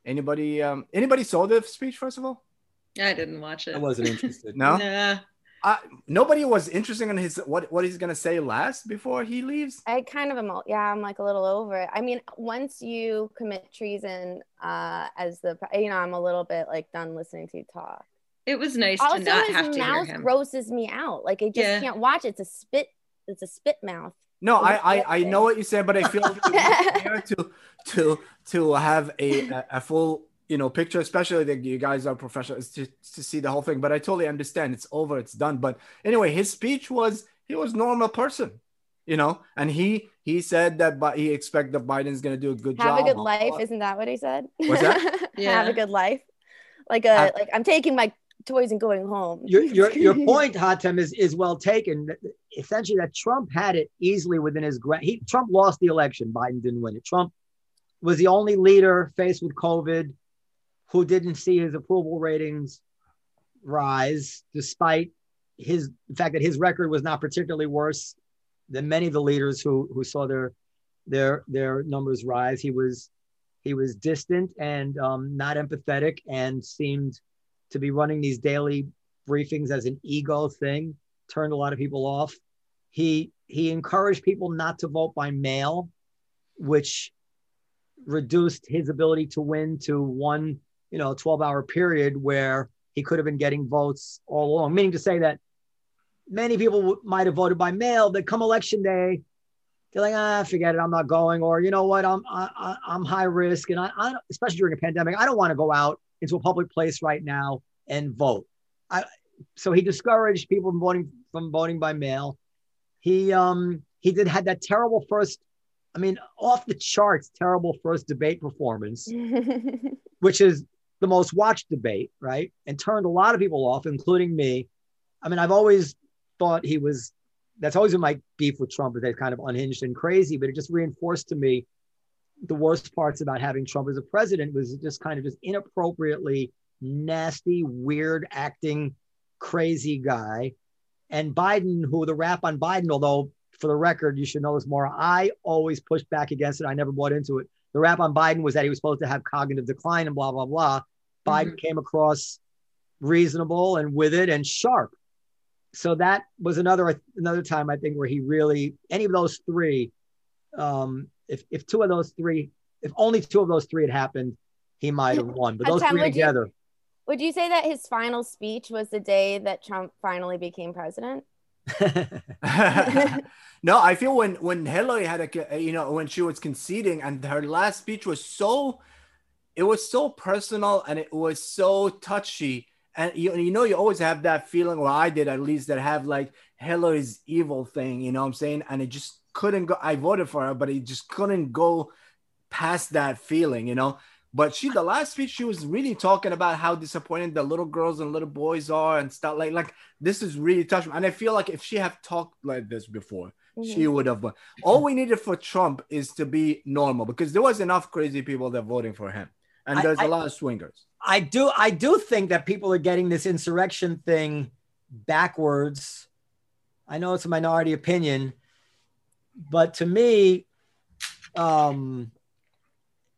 Anybody? Um, anybody saw the speech? First of all, I didn't watch it. I wasn't interested. no. Nah. I, nobody was interested in his what what he's gonna say last before he leaves. I kind of am. Yeah, I'm like a little over it. I mean, once you commit treason, uh, as the you know, I'm a little bit like done listening to you talk. It was nice Also, to not have his to hear mouth him. grosses me out. Like I just Yeah. can't watch. It's a spit. It's a spit mouth. No, Well, I, I I know what you said, but I feel like to to to have a a, a full you know picture, especially that you guys are professionals to to see the whole thing. But I totally understand. It's over. It's done. But anyway, his speech was he was normal person, you know, and he he said that but he expect that Biden's gonna do a good Have job. Have a good life. Isn't that what he said? What's that? Yeah. Have a good life. Like a Uh, like I'm taking my toys and going home. your your your point, Hatem, is is well taken. Essentially, that Trump had it easily within his gra- he Trump lost the election. Biden didn't win it. Trump was the only leader faced with COVID who didn't see his approval ratings rise, despite his the fact that his record was not particularly worse than many of the leaders who who saw their their their numbers rise. He was he was distant and um, not empathetic and seemed to be running these daily briefings as an ego thing turned a lot of people off. He he encouraged people not to vote by mail which reduced his ability to win to one you know 12 hour period where he could have been getting votes all along. Meaning to say that many people w- might have voted by mail that come election day they're like ah forget it i'm not going or you know what i'm I, I, i'm high risk and I, I especially during a pandemic i don't want to go out into a public place right now and vote I, so he discouraged people from voting from voting by mail he um he did had that terrible first i mean off the charts terrible first debate performance which is the most watched debate, right? And turned a lot of people off, including me. I mean, I've always thought he was, that's always been my beef with Trump, is that he's kind of unhinged and crazy, but it just reinforced to me the worst parts about having Trump as a president was just kind of just inappropriately nasty, weird acting, crazy guy. And Biden, who the rap on Biden, although for the record, you should know this more, I always pushed back against it. I never bought into it the rap on Biden was that he was supposed to have cognitive decline and blah blah blah. Biden came across reasonable and with it and sharp. So that was another another time I think where he really any of those three, um, if if two of those three, if only two of those three had happened, he might have won. But those Tom, three would you- together, Would you say that his final speech was the day that Trump finally became president? no, I feel when when Hillary had a you know when she was conceding and her last speech was so it was so personal and it was so touchy and you, you know you always have that feeling or I did at least that have like Hillary's evil thing you know what I'm saying and it just couldn't go. I voted for her, but he just couldn't go past that feeling, you know. But she, the last speech, she was really talking about how disappointed the little girls and little boys are and stuff like like this is really touching. And I feel like if she had talked like this before, mm-hmm. she would have won. All we needed for Trump is to be normal because there was enough crazy people that voting for him, and there's I, I, a lot of swingers. I do, I do think that people are getting this insurrection thing backwards. I know it's a minority opinion, but to me, um,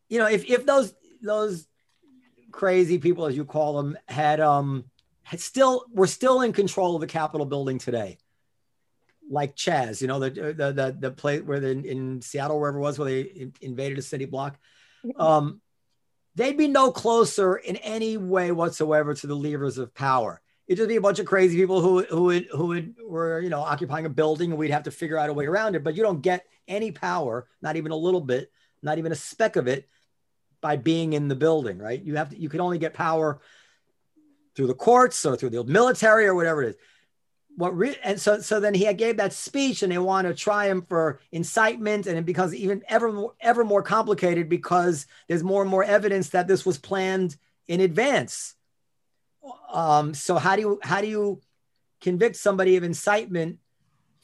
you know, if if those those crazy people, as you call them, had um had still were still in control of the Capitol building today. Like Chaz, you know, the the the, the place where they in Seattle, wherever it was, where they invaded a city block. Mm-hmm. Um, they'd be no closer in any way whatsoever to the levers of power. It'd just be a bunch of crazy people who who would, who would, were you know occupying a building, and we'd have to figure out a way around it. But you don't get any power, not even a little bit, not even a speck of it, by being in the building, right? You have to, you can only get power through the courts or through the military or whatever it is. What re- and so so then he gave that speech and they want to try him for incitement and it becomes even ever more, ever more complicated because there's more and more evidence that this was planned in advance. Um, so how do you how do you convict somebody of incitement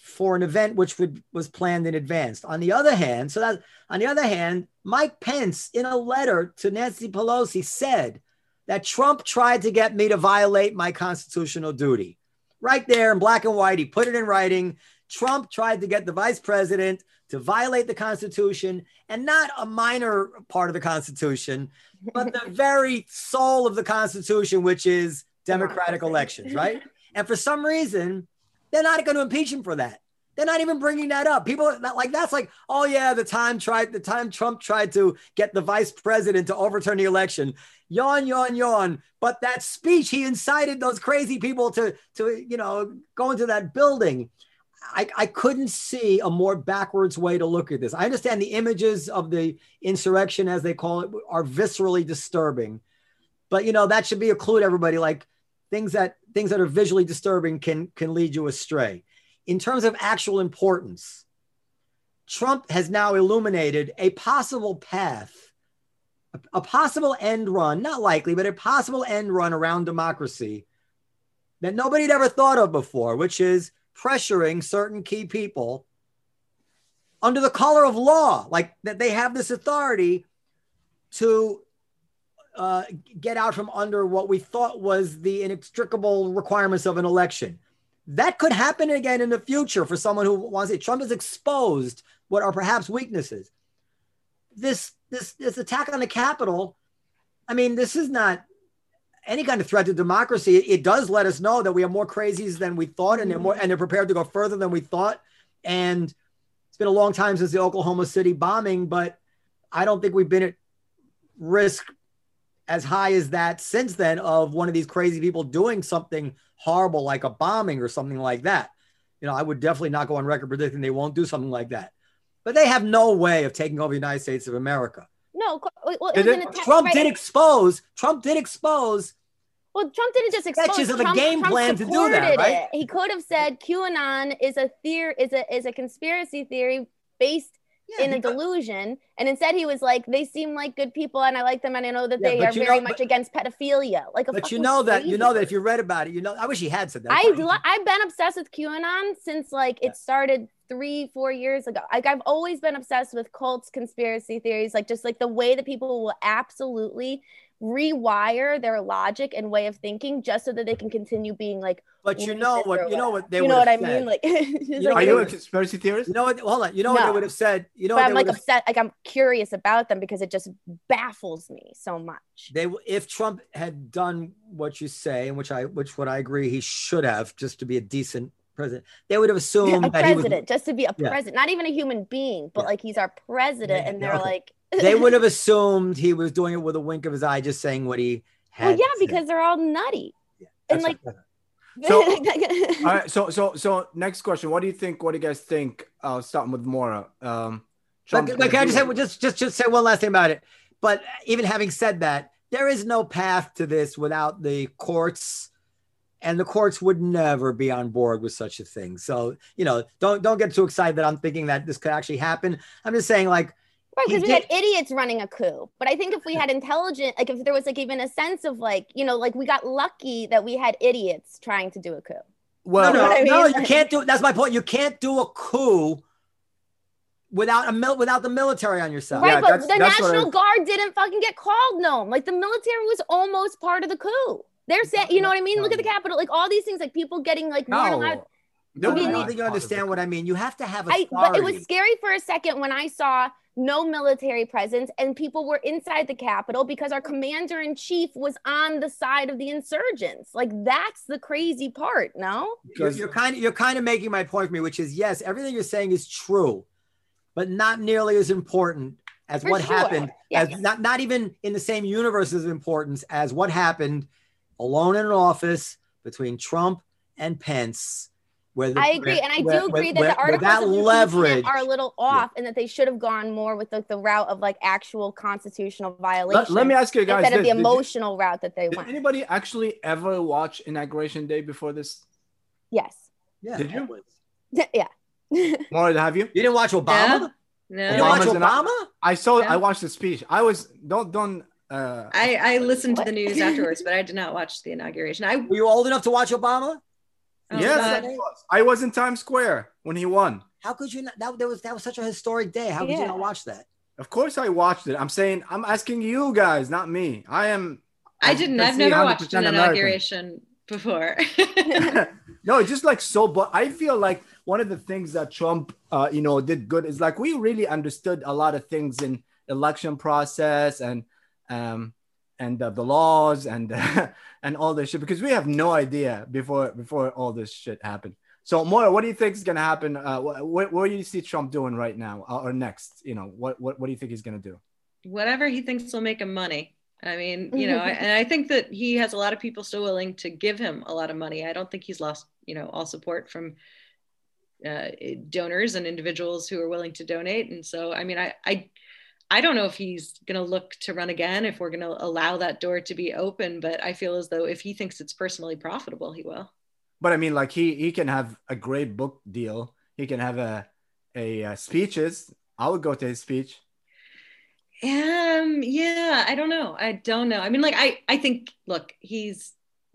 for an event which would, was planned in advance. On the other hand, so that on the other hand, Mike Pence in a letter to Nancy Pelosi said that Trump tried to get me to violate my constitutional duty. Right there in black and white, he put it in writing. Trump tried to get the vice president to violate the Constitution and not a minor part of the Constitution, but the very soul of the Constitution, which is democratic elections, right? And for some reason, they're not going to impeach him for that. They're not even bringing that up. People not like that's like, oh yeah, the time tried the time Trump tried to get the vice president to overturn the election. Yawn, yawn, yawn. But that speech, he incited those crazy people to to you know go into that building. I, I couldn't see a more backwards way to look at this. I understand the images of the insurrection, as they call it, are viscerally disturbing. But you know, that should be a clue to everybody. Like things that things that are visually disturbing can can lead you astray. In terms of actual importance, Trump has now illuminated a possible path, a, a possible end run, not likely, but a possible end run around democracy that nobody had ever thought of before, which is pressuring certain key people under the color of law, like that they have this authority to uh, get out from under what we thought was the inextricable requirements of an election. That could happen again in the future for someone who wants it. Trump has exposed what are perhaps weaknesses. This this this attack on the Capitol. I mean, this is not any kind of threat to democracy. It, it does let us know that we have more crazies than we thought, and they're more and they're prepared to go further than we thought. And it's been a long time since the Oklahoma City bombing, but I don't think we've been at risk as high as that since then of one of these crazy people doing something horrible like a bombing or something like that. You know, I would definitely not go on record predicting they won't do something like that. But they have no way of taking over the United States of America. No, well, Trump did expose. Trump did expose. Well, Trump didn't just expose. Sketches of Trump, a game Trump plan to do that, right? It. He could have said QAnon is a theory, is a is a conspiracy theory based yeah, in a delusion. And instead, he was like, "They seem like good people, and I like them, and I know that yeah, they are very know, much but, against pedophilia." Like, but you know that you know that if you read about it, you know. I wish he had said that. I I've been obsessed with QAnon since like yeah. it started three four years ago. Like I've always been obsessed with cults, conspiracy theories, like just like the way that people will absolutely rewire their logic and way of thinking just so that they can continue being like but you know what you know what they you know what I said. mean like you know, are you a conspiracy theorist you know what hold on you know no. what they would have said you know but I'm like upset like I'm curious about them because it just baffles me so much they if Trump had done what you say and which I which what I agree he should have just to be a decent president they would have assumed yeah, a president was, just to be a yeah. president not even a human being but yeah. like he's our president and they're okay. like they would have assumed he was doing it with a wink of his eye, just saying what he had. Well, yeah, because they're all nutty. Yeah, and like so, all right. So, so, so, next question. What do you think? What do you guys think? Uh, starting with Mora. Um, Trump, but can I just say, just, just, just say one last thing about it? But even having said that, there is no path to this without the courts and the courts would never be on board with such a thing. So you know, don't don't get too excited that I'm thinking that this could actually happen. I'm just saying like. Right, because we did- had idiots running a coup. But I think if we had intelligent, like if there was like even a sense of like, you know, like we got lucky that we had idiots trying to do a coup. Well, no, no, I no, you can't do. That's my point. You can't do a coup without a mil- without the military on your side. Right, Yeah, but that's- the that's National I- Guard didn't fucking get called, no. Like the military was almost part of the coup. They're saying, you know what I mean? Look at the Capitol, like all these things, like people getting like weren't allowed. no. No, I don't think you understand what I mean. You have to have I, but it was scary for a second when I saw no military presence and people were inside the Capitol because our commander in chief was on the side of the insurgents. Like that's the crazy part, no? you're, you're kind of you're kind of making my point for me, which is yes, everything you're saying is true, but not nearly as important as For what sure. happened. Yes. As not not even in the same universe as importance as what happened alone in an office between Trump and Pence. Where the, I agree, and I where- do agree where- that where- the where articles that leverage are a little off, and that they should have gone more with the, the route of like actual constitutional Let, violation let me ask you guys instead of the Did you- emotional route that they Did went. anybody actually ever watch Inauguration Day before this? Yes, Yeah, Did you? always. yeah. More have you? You didn't watch Obama? No. You didn't watch Obama's an- Obama? I saw. Yeah. I watched the speech. I was don't don't. Uh, I, I listened to the news afterwards, but I did not watch the inauguration. I Were you old enough to watch Obama? oh, yes, I was. I was in Times Square when he won. How could you not? That, that was that was such a historic day. How could you not watch that? Of course, I watched it. I'm saying I'm asking you guys, not me. I am. I as you didn't. I've never watched 100% an American. inauguration before. no, it's just like so. But I feel like one of the things that Trump, uh, you know, did good is like we really understood a lot of things in election process and um and uh, the laws and and all this shit because we have no idea before before all this shit happened. So, Moira, what do you think is going to happen? Uh, what, what, what do you see Trump doing right now uh, or next? You know, what, what, what do you think he's going to do? Whatever he thinks will make him money. I mean, you know, and I think that he has a lot of people still willing to give him a lot of money. I don't think he's lost, you know, all support from uh, donors and individuals who are willing to donate. And so, I mean, I, I, I don't know if he's going to look to run again, if we're going to allow that door to be open, but I feel as though if he thinks it's personally profitable, he will. But I mean, like he he can have a great book deal. He can have a a uh, speeches. I would go to his speech. Um, yeah, I don't know. I don't know. I mean, like, I, I think, look, he's,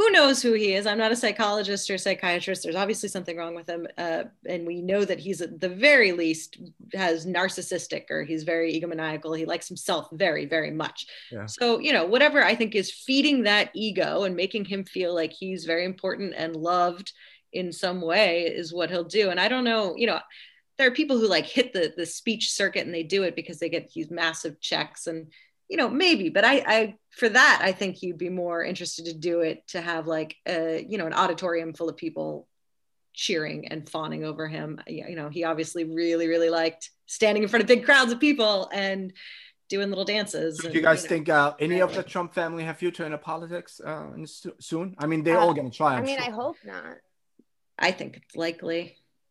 who knows who he is? I'm not a psychologist or psychiatrist. There's obviously something wrong with him. Uh, and we know that he's at the very least has narcissistic or he's very egomaniacal. He likes himself very, very much. Yeah. So, you know, whatever I think is feeding that ego and making him feel like he's very important and loved in some way is what he'll do. And I don't know, you know, there are people who like hit the the speech circuit and they do it because they get these massive checks and you know maybe but i i for that i think you'd be more interested to do it to have like a you know an auditorium full of people cheering and fawning over him you know he obviously really really liked standing in front of big crowds of people and doing little dances Do and, you guys know. think uh, any of the Trump family have future in politics uh, soon? I mean, they're all Uh, gonna try. I I'm mean, sure. I hope not. i think it's likely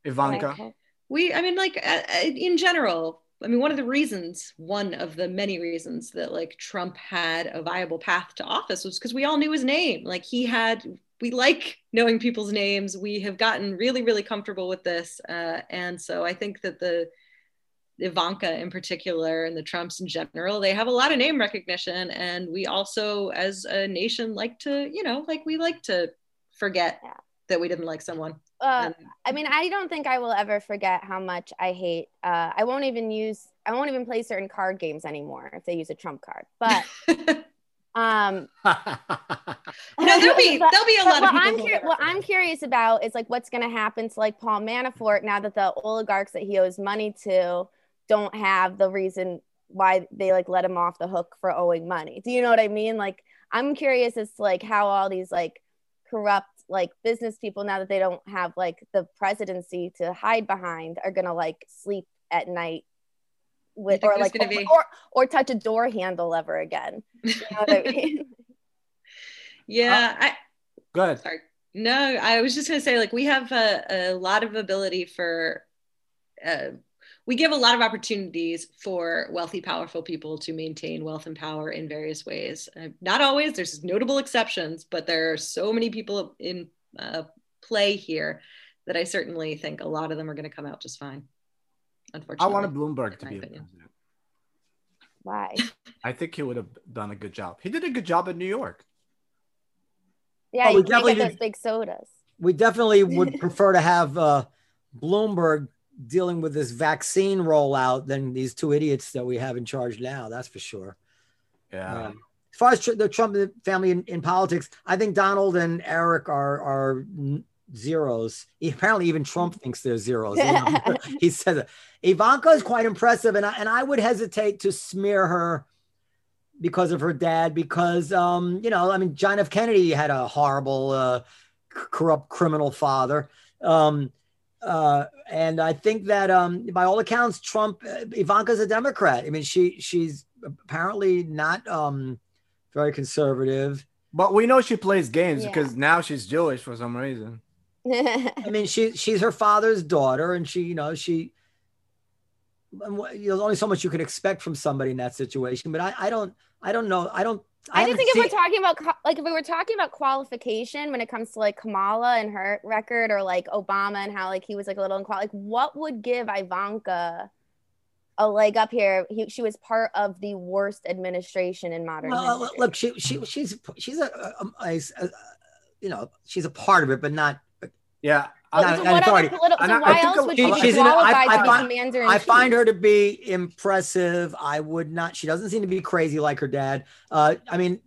Ivanka. I we i mean like uh, uh, in general i mean one of the reasons one of the many reasons that like trump had a viable path to office was because we all knew his name. Like he had we like knowing people's names. We have gotten really really comfortable with this uh, and so i think that the ivanka in particular and the trumps in general they have a lot of name recognition and we also as a nation like to you know like we like to forget Yeah. that we didn't like someone Uh, I mean, I don't think I will ever forget how much I hate. Uh, I won't even use. I won't even play certain card games anymore if they use a trump card. But um, No, there'll be But- there'll be a lot of what people. I'm cur- what I'm curious about is like what's going to happen to like Paul Manafort now that the oligarchs that he owes money to don't have the reason why they like let him off the hook for owing money. Do you know what I mean? Like I'm curious as to like how all these like corrupt like business people now that they don't have like the presidency to hide behind are going to like sleep at night with or like gonna be- or, or touch a door handle ever again. You know what I mean? yeah, I Go ahead. sorry. No, I was just gonna say like we have a, a lot of ability for. Uh, we give a lot of opportunities for wealthy, powerful people to maintain wealth and power in various ways. Uh, not always, there's notable exceptions, but there are so many people in uh, play here that I certainly think a lot of them are going to come out just fine. Unfortunately, I wanted Bloomberg to be opinion. president. Why? I think he would have done a good job. He did a good job in New York. Yeah, Oh, we you can't definitely get those big sodas. we definitely would prefer to have uh, Bloomberg dealing with this vaccine rollout than these two idiots that we have in charge now. That's for sure. Yeah. Um, as far as tr- the Trump family in, in politics, I think Donald and Eric are are n- zeros. Apparently, even Trump thinks they're zeros. You know? he says it. Ivanka is quite impressive, and I, and I would hesitate to smear her because of her dad. Because um, you know, I mean, John F. Kennedy had a horrible, uh, c- corrupt criminal father. Um, uh, and I think that um, by all accounts, Trump, uh, Ivanka's a Democrat. I mean, she she's apparently not um, very conservative. But we know she plays games Yeah. because now she's Jewish for some reason. I mean, she she's her father's daughter, and she, you know, she. you know, There's only so much you can expect from somebody in that situation, but I, I don't, I don't know, I don't. I just haven't think if we're talking about like if we were talking about qualification when it comes to like Kamala and her record or like Obama and how like he was like a little unqual like what would give Ivanka a leg up here? He, she was part of the worst administration in modern Well, history. look, she she she's she's a, a, a, a- you know she's a part of it, but not. Yeah. Oh, not so an authority. political? So I- I why else would she- she's in a- I- qualified I to be find- I find her to be impressive. I would not. She doesn't seem to be crazy like her dad. Uh, I mean,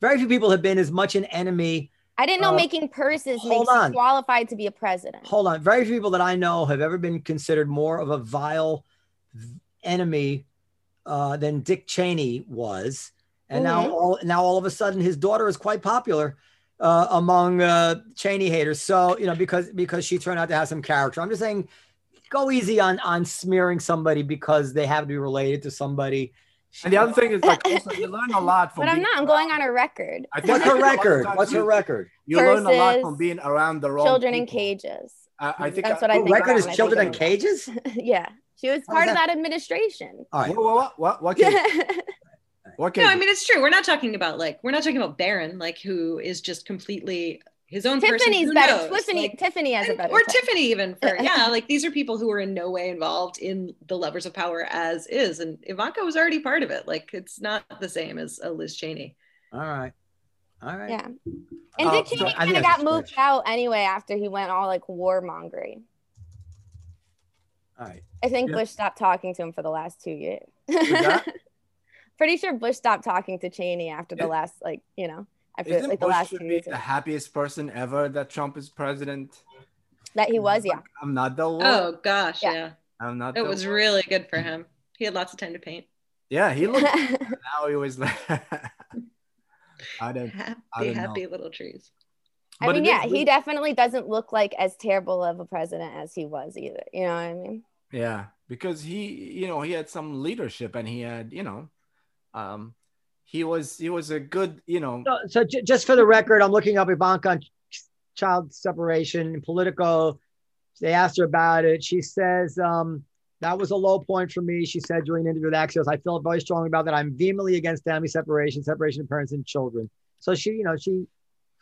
very few people have been as much an enemy. I didn't know uh, making purses makes you on. qualified to be a president. Hold on, very few people that I know have ever been considered more of a vile enemy uh, than Dick Cheney was, and now Mhm. all now all of a sudden his daughter is quite popular uh, among uh, Cheney haters. So you know because because she turned out to have some character. I'm just saying, go easy on on smearing somebody because they have to be related to somebody. And the other thing is like also you learn a lot from But I'm not. I'm going on a record. I think What's her a lot of record? What's her record? You learn a lot from being around the wrong Children in cages. I, I think That's I, what I think record is I children in think of her. cages. yeah, she was part of that- that administration. All right. What, what, what, what, case? what case? No, I mean it's true. We're not talking about like we're not talking about Barron, like who is just completely his own. Tiffany's Who better. Tiffany, Like, Tiffany has a better. or tip. Tiffany even for yeah, like these are people who are in no way involved in the levers of power as is, and Ivanka was already part of it. Like it's not the same as a Liz Cheney. All right. All right. Yeah, and Uh, Dick Cheney I kind of got moved stretch. out anyway after he went all like warmongering. All right. I think Yeah. Bush stopped talking to him for the last two years. that? Pretty sure Bush stopped talking to Cheney after the last like you know after Isn't like the Bush last should two be years the happiest person ever that Trump is president? that he was. Yeah, I'm not the one. Oh gosh, Yeah. yeah, I'm not. The It the was one. really good for him. He had lots of time to paint. Yeah, he looked. now he was like. I don't. I Happy, don't know. happy little trees. I but mean, it is yeah, he definitely doesn't look like as terrible of a president as he was either. You know what I mean? Yeah, because he, you know, he had some leadership, and he had, you know, um, he was he was a good, you know, So, so j- just for the record, I'm looking up Ivanka on child separation in Politico. They asked her about it. She says, um, that was a low point for me. She said during an interview with Axios, I felt very strongly about that. I'm vehemently against family separation, separation of parents and children. So she, you know, she,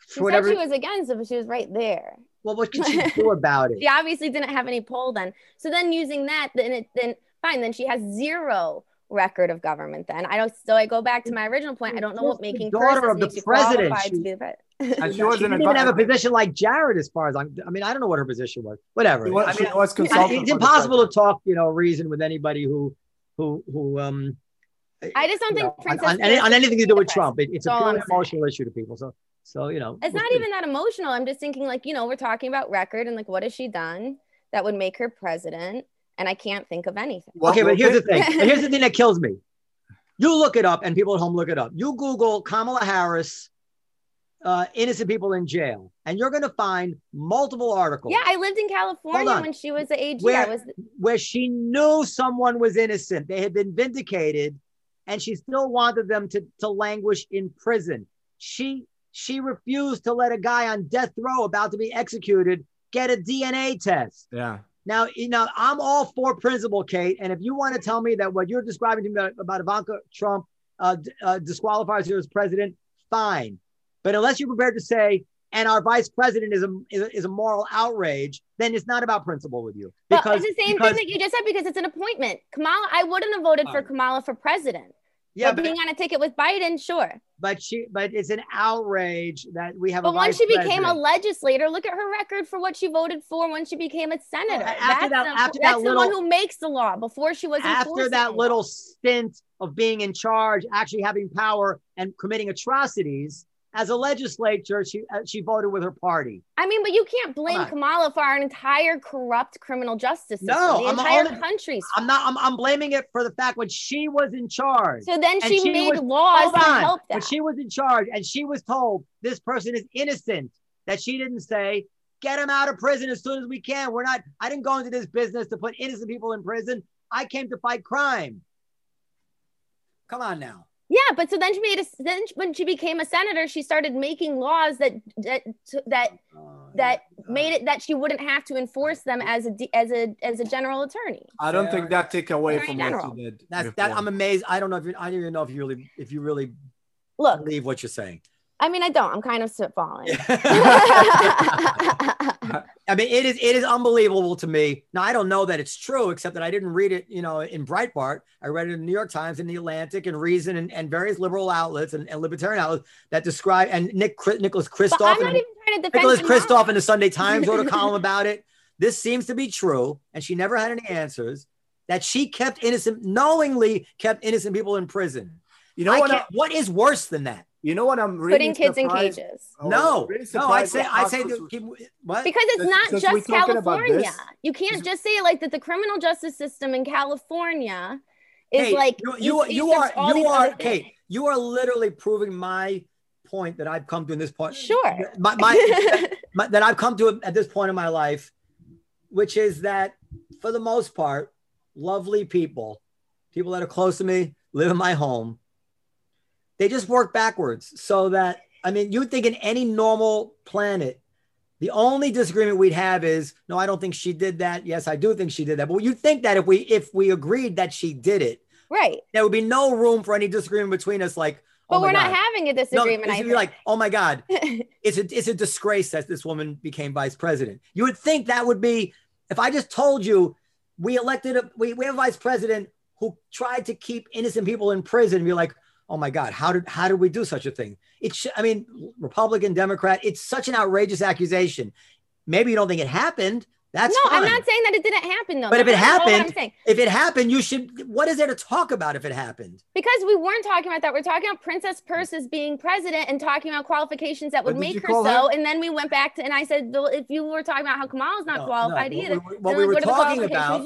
She for whatever, said she was against it, but she was right there. well, what could she do about it? She obviously didn't have any poll then. So then using that, then it then fine. Then she has zero record of government. Then I don't. So I go back to my original point. I don't know what She's the making daughter of the president. She- to be the president. and she She was an didn't even have a position like Jared, as far as I'm. I mean, I don't know what her position was. Whatever. Was, I mean, was consultant. it's impossible to talk, you know, reason with anybody who, who, who, um, I just don't think know, on, Princess on, any- on anything to do with Trump. It, it's a That's all purely emotional issue to people. So, so you know, It's we'll not see. even that emotional. I'm just thinking like you know we're talking about record and like what has she done that would make her president? And I can't think of anything. Well, okay, but here's the thing. Here's the thing that kills me. You look it up, and people at home look it up. You Google Kamala Harris, uh, innocent people in jail, and you're going to find multiple articles. Yeah, I lived in California when she was the AG. Where- I was where she knew someone was innocent. They had been vindicated, and she still wanted them to, to languish in prison. She she refused to let a guy on death row about to be executed get a DNA test. Yeah, Now, you know, I'm all for principle, Kate. And if you want to tell me that what you're describing to me about, about Ivanka Trump uh, uh, disqualifies her as president, fine. But unless you're prepared to say, and our vice president is a, is a, is a moral outrage, then it's not about principle with you. But it's the same because- thing that you just said because it's an appointment. Kamala, I wouldn't have voted for Kamala for president. Yeah, but but, being on a ticket with Biden, sure. but she, but it's an outrage that we have. But once she became a legislator, look at her record for what she voted for when she became a senator. Well, after that's that- the, after that's that the one who makes the law before she was after that little stint of being in charge, actually having power and committing atrocities as a legislature, she uh, she voted with her party. I mean, but you can't blame. Kamala for our entire corrupt criminal justice system. No, the I'm entire only- country's. I'm not. I'm, I'm blaming it for the fact when she was in charge. So then she, she made was- laws to on. help When she was in charge and she was told this person is innocent, that she didn't say, get him out of prison as soon as we can. We're not, I didn't go into this business to put innocent people in prison. I came to fight crime. Come on now. Yeah, but so then she made a then when she became a senator, she started making laws that that that oh, that uh, made it that she wouldn't have to enforce them as a D- as a as a general attorney. I don't think that take away Attorney from what General. you did. That's before. that. I'm amazed. I don't know if you, I don't even know if you really, if you really Look, believe what you're saying. I mean, I don't. I'm kind of spitballing. I mean, it is it is unbelievable to me. Now I don't know that it's true, except that I didn't read it, you know, in Breitbart. I read it in the New York Times in the Atlantic and Reason and, and various liberal outlets and, and libertarian outlets that describe and Nick Nicholas Kristof I'm and even trying to defend Nicholas. Kristof in the Sunday Times wrote a column about it. This seems to be true, and she never had any answers. That she kept innocent, knowingly kept innocent people in prison. You know I what? what is worse than that? You know what? I'm really putting kids in cages Oh, no, really no. I say, I say, that- keep- what? because it's Since- not since just we're talking about California. you can't just say like that. The criminal justice system in California is Kate, like you, you, East- you Eastern- are you are other things. Kate. You are literally proving my point that I've come to in this point. Sure. My, my, my that I've come to at this point in my life, which is that for the most part, lovely people, people that are close to me, live in my home. They just work backwards so that I mean, you would think in any normal planet, the only disagreement we'd have is no, I don't think she did that. Yes, I do think she did that. But you'd think that if we if we agreed that she did it, right. there would be no room for any disagreement between us. Like, oh But oh we're not God. having a No, disagreement. it's I gonna be like, oh my God, it's a it's a disgrace that this woman became vice president. You would think that would be if I just told you we elected a we, we have a vice president who tried to keep innocent people in prison. You're like, oh my God, how did how did we do such a thing? It's I mean, Republican, Democrat, it's such an outrageous accusation. Maybe you don't think it happened. That's no, I'm not saying that it didn't happen though. But if it happened- If it happened, you should. What is there to talk about if it happened? Because we weren't talking about that. We're talking about Princess Purses being president and talking about qualifications that would What make her so. her? And then we went back to, and I said, well, if you were talking about how Kamala's not No, qualified no, either, what we- what then we were what are the talking about-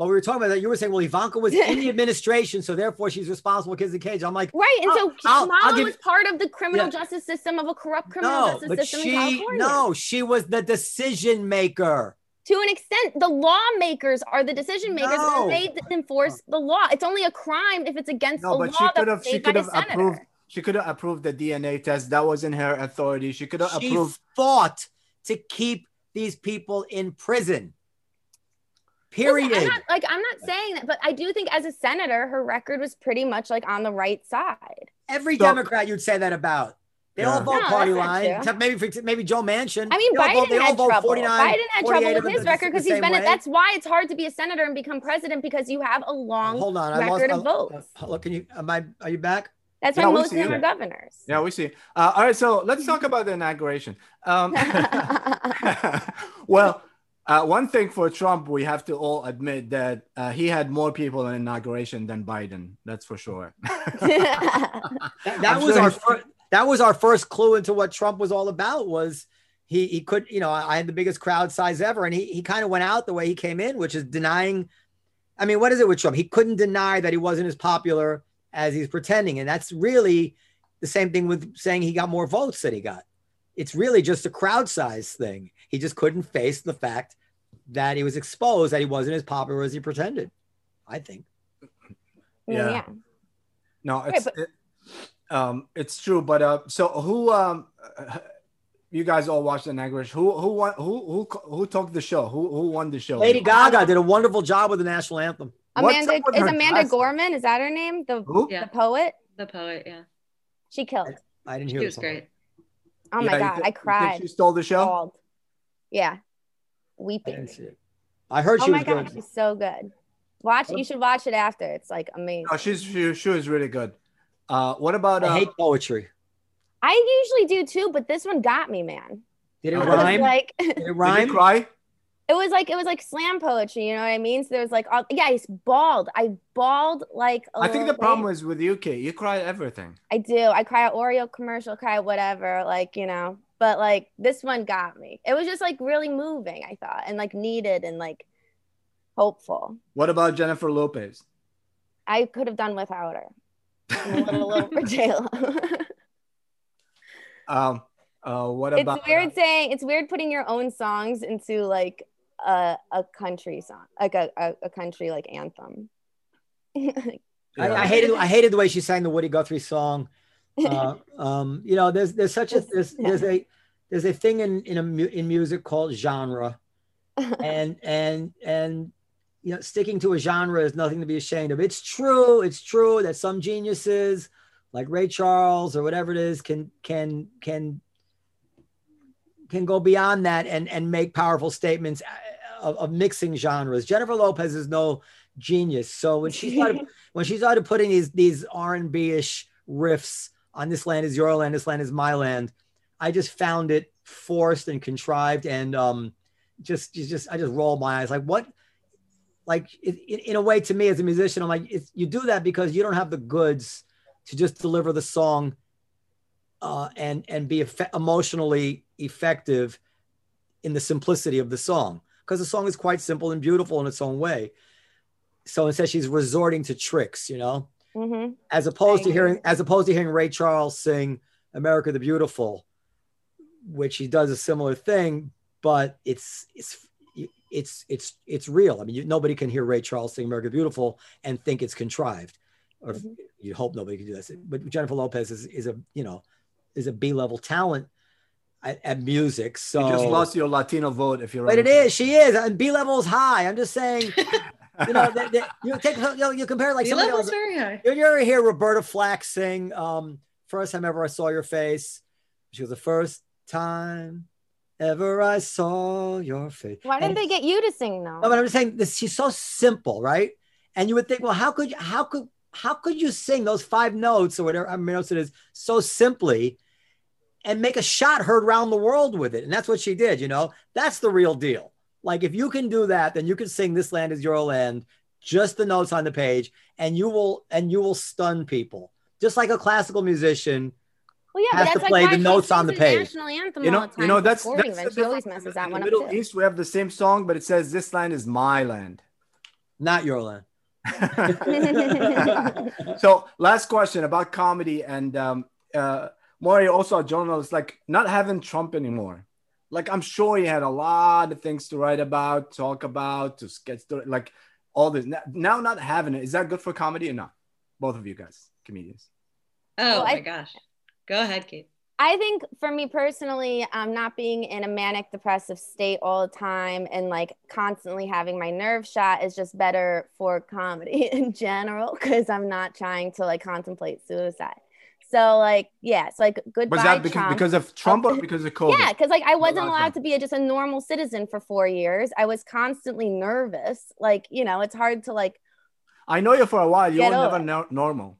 Well, we were talking about that. You were saying, well, Ivanka was in the administration, so therefore she's responsible for kids in cage. I'm like, Right. And so I'll- Kamala I'll give was part of the criminal Yeah. justice system of a corrupt criminal no, justice but system in she, California. no, she was the decision maker. To an extent, the lawmakers are the decision makers No. and they enforce the law. It's only a crime if it's against No, a but law she that could have. She could have approved. She could have approved the DNA test. That was in her authority. She could have She approved. fought to keep these people in prison. Listen, Period. I'm not like I'm not saying that, but I do think as a senator, her record was pretty much like on the right side. Every So- Democrat you'd say that about. They all vote No, party line, except maybe for, maybe Joe Manchin. I mean, They all Biden vote- they had trouble. 49, Biden had trouble with his the- record because he's been. way. That's why it's hard to be a senator and become president because you have a long Hold on, I lost. record of I- votes. Hello, can you? Am I? Are you back? That's Yeah, why we most of them you. are governors. Yeah, we see. Uh, all right, so let's talk about the inauguration. Um, well, uh, one thing for Trump, we have to all admit that uh, he had more people in inauguration than Biden. That's for sure. That, that was sure our first, that was our first clue into what Trump was all about. Was he he could you know I had the biggest crowd size ever, and he he kind of went out the way he came in, which is denying. I mean, what is it with Trump? He couldn't deny that he wasn't as popular as he's pretending, and that's really the same thing with saying he got more votes than he got. It's really just a crowd size thing. He just couldn't face the fact that he was exposed that he wasn't as popular as he pretended. I think. Yeah. yeah. No, Right, it's but- it- um, it's true. But uh, so who? Um, you guys all watched the Nagrish. Who who won? Who who who took the show? Who who won the show? Lady Gaga did a wonderful job with the national anthem. Amanda is Amanda glasses? Gorman. Is that her name? The Who? Yeah. the poet. The poet, yeah. She killed. I didn't She hear was the great. Oh Yeah, my you god, thi- I cried. She stole the show. Bawled. Yeah, I weeping. didn't see it. I heard Oh she my was god, good. she's so good. Watch. You should watch it after. It's like amazing. No, she's she, she was really good. Uh, what about? I Uh, hate poetry. I usually do too, but this one got me, man. Did it It rhyme? like Did it rhyme? did you cry? It was like it was like slam poetry. You know what I mean? So there was like, all, yeah, I bawled. I bawled like. I I think the problem is with you, Kate. You cry at everything. I do. I cry at Oreo commercial, cry at whatever, like, you know, but like this one got me. It was just like really moving, I thought, and like needed and like hopeful. What about Jennifer Lopez? I could have done without her. I'm a little, little for J-Lo. Um, uh, what about it's weird saying, it's weird putting your own songs into like a, a country song, like a, a, a country like anthem. I, I hated I hated the way she sang the Woody Guthrie song. Uh, um, you know, there's there's such a there's there's a there's a thing in in a mu- in music called genre, and and and you know, sticking to a genre is nothing to be ashamed of. It's true. It's true that some geniuses like Ray Charles or whatever it is can can can can go beyond that and and make powerful statements uh, of, of mixing genres. Jennifer Lopez is no genius. So when she started when she started putting these these R and B ish riffs on "This Land Is Your Land," "This Land Is My Land," I just found it forced and contrived, and um, just just, I just rolled my eyes like what. Like it, in, in a way, to me as a musician, I'm like, it's, you do that because you don't have the goods to just deliver the song uh, and and be emotionally effective in the simplicity of the song because the song is quite simple and beautiful in its own way. So instead, she's resorting to tricks, you know, hmm as opposed to hearing as opposed to hearing Ray Charles sing "America the Beautiful," which he does a similar thing, but it's it's it's it's it's real. I mean, you, nobody can hear Ray Charles sing "America the Beautiful" and think it's contrived, or Mhm. you hope nobody can do this. But Jennifer Lopez is is a you know is a B level talent at, at music. So You just lost your Latino vote if you're. but it is. She is, and B level is high. I'm just saying. You know, that, that- you take you, know, you compare like the somebody level's else. very high. You ever hear Roberta Flack sing um, first Time Ever I Saw Your Face"? She was the first time ever I saw your face. Why didn't And- they get you to sing though? No, but I'm just saying this. She's so simple, right? And you would think, well, how could you, how could how could you sing those five notes or whatever how many notes it is so simply and make a shot heard around the world with it? And that's what she did. You know, that's the real deal. Like if you can do that, then you can sing "This Land Is Your Land," just the notes on the page, and you will and you will stun people, just like a classical musician. well, yeah, has but to that's play like the notes on the page. National anthem You all know, the time you know for that's sporting that's the She always difference. messes in that one the up Middle too. East. We have the same song, but it says "This land is my land." Not your land. so last question about comedy and um uh Maury also a journalist like not having Trump anymore. Like I'm sure he had a lot of things to write about, talk about, to sketch story, like all this. Now- Now not having it, is that good for comedy or not? Both of you guys, comedians. Oh Well, my I- gosh. Go ahead, Kate. I think for me personally, um, not being in a manic depressive state all the time and like constantly having my nerve shot is just better for comedy in general because I'm not trying to like contemplate suicide. So like, yeah, it's like goodbye Was that because, Trump. because of Trump or oh, because of COVID? Yeah, because like I wasn't allowed to be a, just a normal citizen for four years. I was constantly nervous. Like, you know, it's hard to like I know you for a while. You were never no- normal.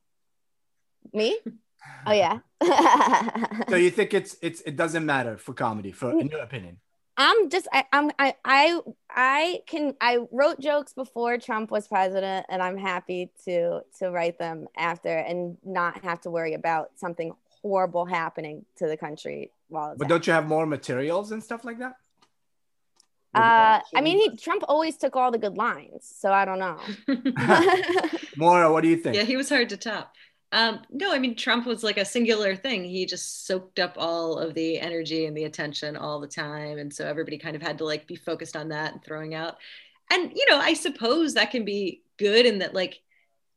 me. Oh yeah. So you think it's it's it doesn't matter for comedy, for in mm. your opinion? I'm just I, I'm I I I can I wrote jokes before Trump was president and I'm happy to to write them after and not have to worry about something horrible happening to the country while it's But don't you have more materials and stuff like that? uh I mean he Trump always took all the good lines so I don't know Maura, what do you think? yeah, he was hard to top. Um, no, I mean Trump was like a singular thing. He just soaked up all of the energy and the attention all the time, and so everybody kind of had to like be focused on that and throwing out. And you know, I suppose that can be good in that like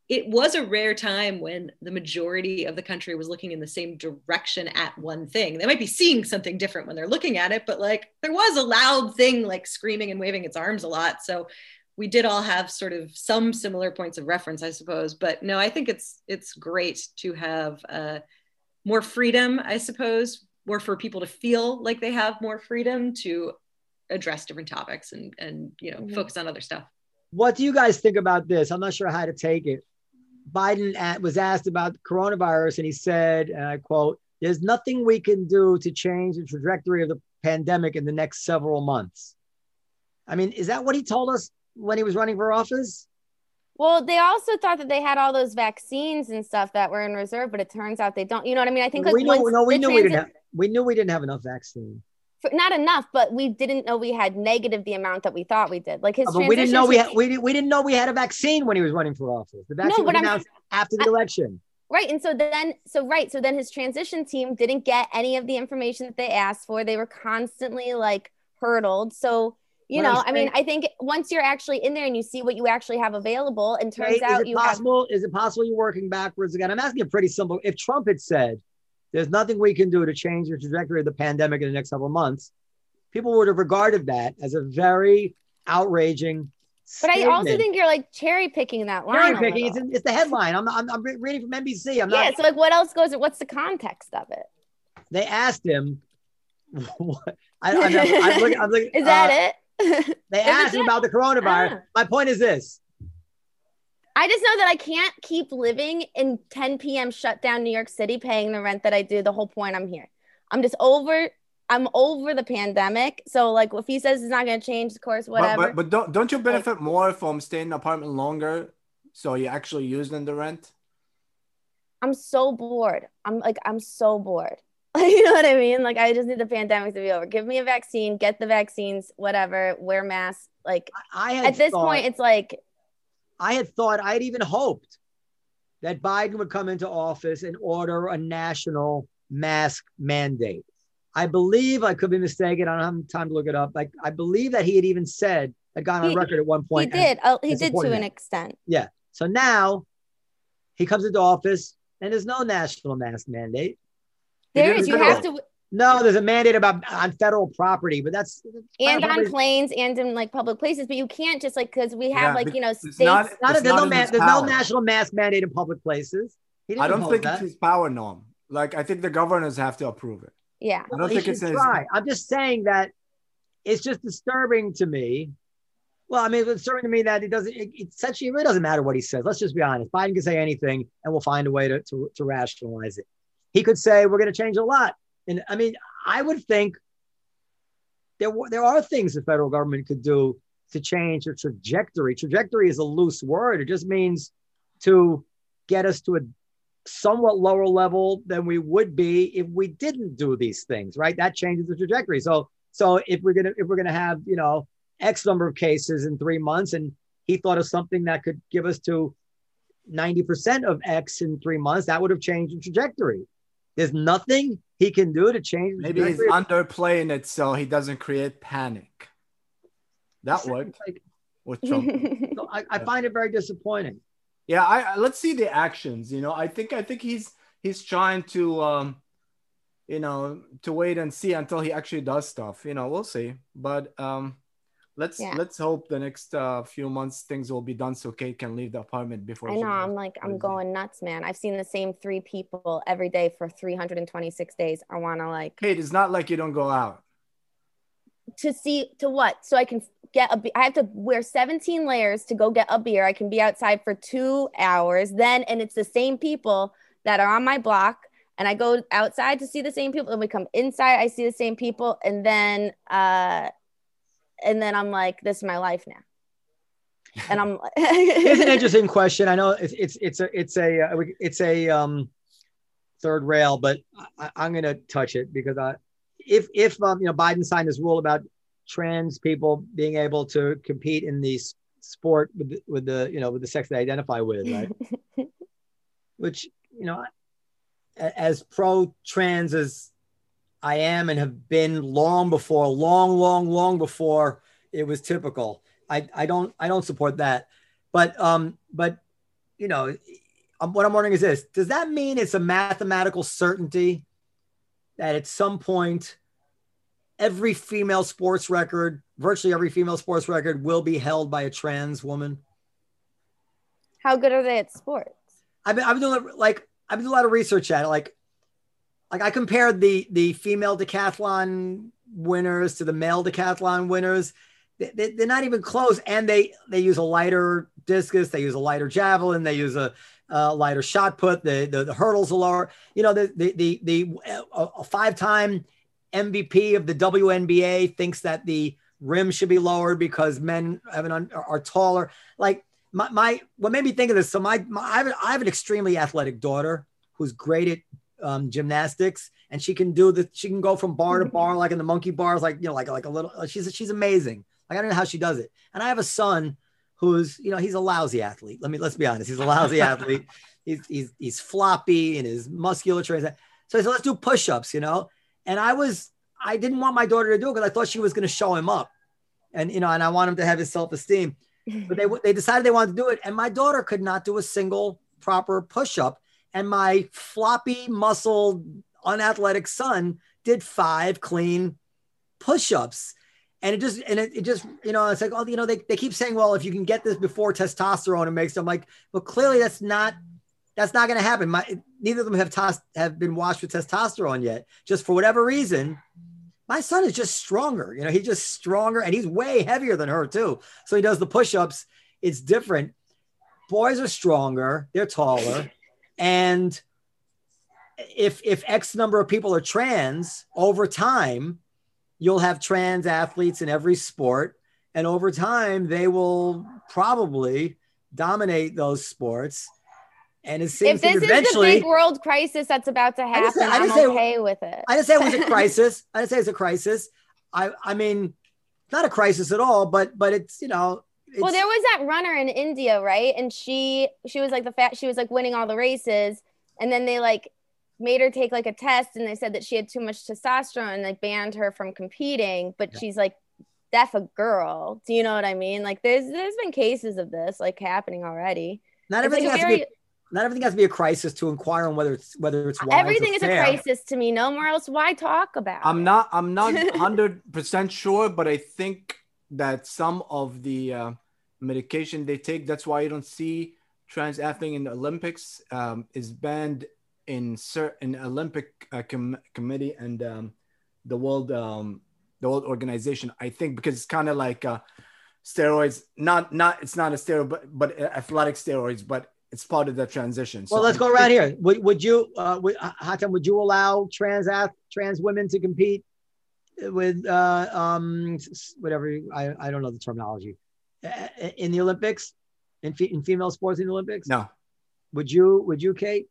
it was a rare time when the majority of the country was looking in the same direction at one thing. They might be seeing something different when they're looking at it, but like there was a loud thing like screaming and waving its arms a lot. So we did all have sort of some similar points of reference, I suppose. But no, I think it's it's great to have uh, more freedom, I suppose, or for people to feel like they have more freedom to address different topics and and you know mm-hmm. focus on other stuff. What do you guys think about this? I'm not sure how to take it. Biden at, was asked about coronavirus, and he said, and I quote, "There's nothing we can do to change the trajectory of the pandemic in the next several months." I mean, is that what he told us when he was running for office? Well, they also thought that they had all those vaccines and stuff that were in reserve, but it turns out they don't. You know what I mean? I think like we knew, no, we knew transit- we didn't have, we knew we didn't have enough vaccine not enough, but we didn't know we had negative the amount that we thought we did. Like his, oh, we didn't know we had, we, didn't, we didn't know we had a vaccine when he was running for office. The vaccine no, was announced I'm, after the I, election. Right, and so then, so right, so then his transition team didn't get any of the information that they asked for. They were constantly like hurdled. So you know, I mean, I think once you're actually in there and you see what you actually have available, and turns right, out you possible, have. Is it possible you're working backwards again? I'm asking a pretty simple. If Trump had said, "There's nothing we can do to change the trajectory of the pandemic in the next several months," people would have regarded that as a very outraging. But statement. I also think you're like cherry picking that line. Cherry picking, it's, it's, the headline. I'm, I'm, I'm reading from NBC. I'm yeah, not. so like, what else goes? What's the context of it? They asked him. What, I, I'm, I'm, looking, I'm looking, is that uh, it? they asked him about the coronavirus. Ah. My point is this. I just know that I can't keep living in 10 p.m. shut down New York City, paying the rent that I do. The whole point I'm here. I'm just over I'm over the pandemic. So like if he says it's not going to change the course, whatever. But, but, but, don't don't you benefit like, more from staying in an apartment longer? So you actually use using the rent? I'm so bored. I'm like I'm so bored. you know what I mean? Like I just need the pandemic to be over. Give me a vaccine, get the vaccines, whatever, wear masks. Like I at this thought, point, it's like I had thought I had even hoped that Biden would come into office and order a national mask mandate. I believe I could be mistaken. I don't have time to look it up. Like I believe that he had even said had gone on he, record at one point. He did. Oh, he did to an extent. Yeah. So now he comes into office and there's no national mask mandate. There is. You have to. No, there's a mandate about on federal property, but that's and on planes and in like public places. But you can't just like because we have yeah, like you know states. Not, not, there's, no, there's no national mask mandate in public places. I don't think that. it's his power norm. Like I think the governors have to approve it. Yeah. I don't think it's try. I'm just saying that it's just disturbing to me. Well, I mean, it's disturbing to me that it doesn't, it, it essentially, it really doesn't matter what he says. Let's just be honest. Biden can say anything and we'll find a way to, to, to rationalize it. He could say, we're going to change a lot. And I mean, I would think there, there are things the federal government could do to change the trajectory. Trajectory is a loose word. It just means to get us to a somewhat lower level than we would be if we didn't do these things, right? That changes the trajectory. So, so if we're gonna if we're gonna have you know X number of cases in three months, and he thought of something that could give us to 90% of X in three months, that would have changed the trajectory. There's nothing he can do to change. Maybe he's underplaying it so he doesn't create panic. That would like, with Trump. so I, I find it very disappointing. Yeah, I let's see the actions. You know, I think I think he's he's trying to um, you know, to wait and see until he actually does stuff. You know, we'll see. But um, let's yeah. let's hope the next uh, few months things will be done so Kate can leave the apartment before. I know. I'm like I'm going nuts, man. I've seen the same three people every day for 326 days. I want to like. Kate, it's not like you don't go out. To see to what? So I can get a I have to wear 17 layers to go get a beer. I can be outside for 2 hours. Then and it's the same people that are on my block and I go outside to see the same people and we come inside I see the same people and then uh and then I'm like this is my life now. And I'm It's an interesting question. I know it's it's it's a it's a uh, it's a um third rail, but I, am going to touch it because I if if um you know Biden signed this rule about trans people being able to compete in the sport with the, with the you know with the sex they identify with, right? Which you know, as pro trans as I am and have been long before, long, long, long before it was typical. I, I don't I don't support that, but um but you know, um, what I'm wondering is this: Does that mean it's a mathematical certainty that at some point every female sports record, virtually every female sports record, will be held by a trans woman? How good are they at sports? I've been, I've been doing like I've been doing a lot of research at it. Like, like I compared the the female decathlon winners to the male decathlon winners. They, are not even close, and they they use a lighter discus, they use a lighter javelin, they use a, a lighter shot put. The, the, the hurdles are lower. You know, the the the, the a five time MVP of the WNBA thinks that the rim should be lowered because men have an, are taller. Like my, my what made me think of this. So my, my I, have, I have an extremely athletic daughter who's great at um, gymnastics, and she can do the she can go from bar to bar like in the monkey bars, like you know, like like a little. She's she's amazing. Like I don't know how she does it. And I have a son who's you know he's a lousy athlete. Let me let's be honest. He's a lousy athlete. He's he's he's floppy and his musculature. So I said, let's do push-ups, you know. And I was I didn't want my daughter to do it because I thought she was going to show him up, and you know, and I want him to have his self-esteem. But they they decided they wanted to do it, and my daughter could not do a single proper push-up, and my floppy, muscled, unathletic son did five clean push-ups. And it just and it, it just you know it's like oh you know they, they keep saying well if you can get this before testosterone it makes them like well clearly that's not that's not going to happen. My neither of them have tos- have been washed with testosterone yet. Just for whatever reason, my son is just stronger. You know, he's just stronger and he's way heavier than her too. So he does the push-ups. It's different. Boys are stronger, they're taller. And if if X number of people are trans over time, you'll have trans athletes in every sport. And over time, they will probably dominate those sports and it seems if this eventually, is the big world crisis that's about to happen, I am okay with it. I didn't say it was a crisis. I didn't say it's a crisis. I, I mean, not a crisis at all, but, but it's, you know, well, there was that runner in India, right? And she, she was like the fat, she was like winning all the races. And then they like made her take like a test and they said that she had too much testosterone and like banned her from competing, but yeah. she's like deaf a girl. Do you know what I mean? Like there's, there's been cases of this like happening already. Not everything like has very, to be not everything has to be a crisis to inquire on whether it's whether it's everything is fair. a crisis to me. No more else. Why talk about? I'm not. I'm not hundred percent sure, but I think that some of the uh, medication they take, that's why you don't see trans athlete in the Olympics, um, is banned in certain Olympic uh, com- committee and um, the world um, the world organization. I think because it's kind of like. Uh, steroids not not it's not a steroid but but athletic steroids but it's part of the transition. So well, let's go around here. Would, would you, uh, would, Hatem, would you allow trans trans women to compete with uh, um, whatever I, I don't know the terminology in the Olympics, in, in female sports in the Olympics? No. Would you? Would you, Kate?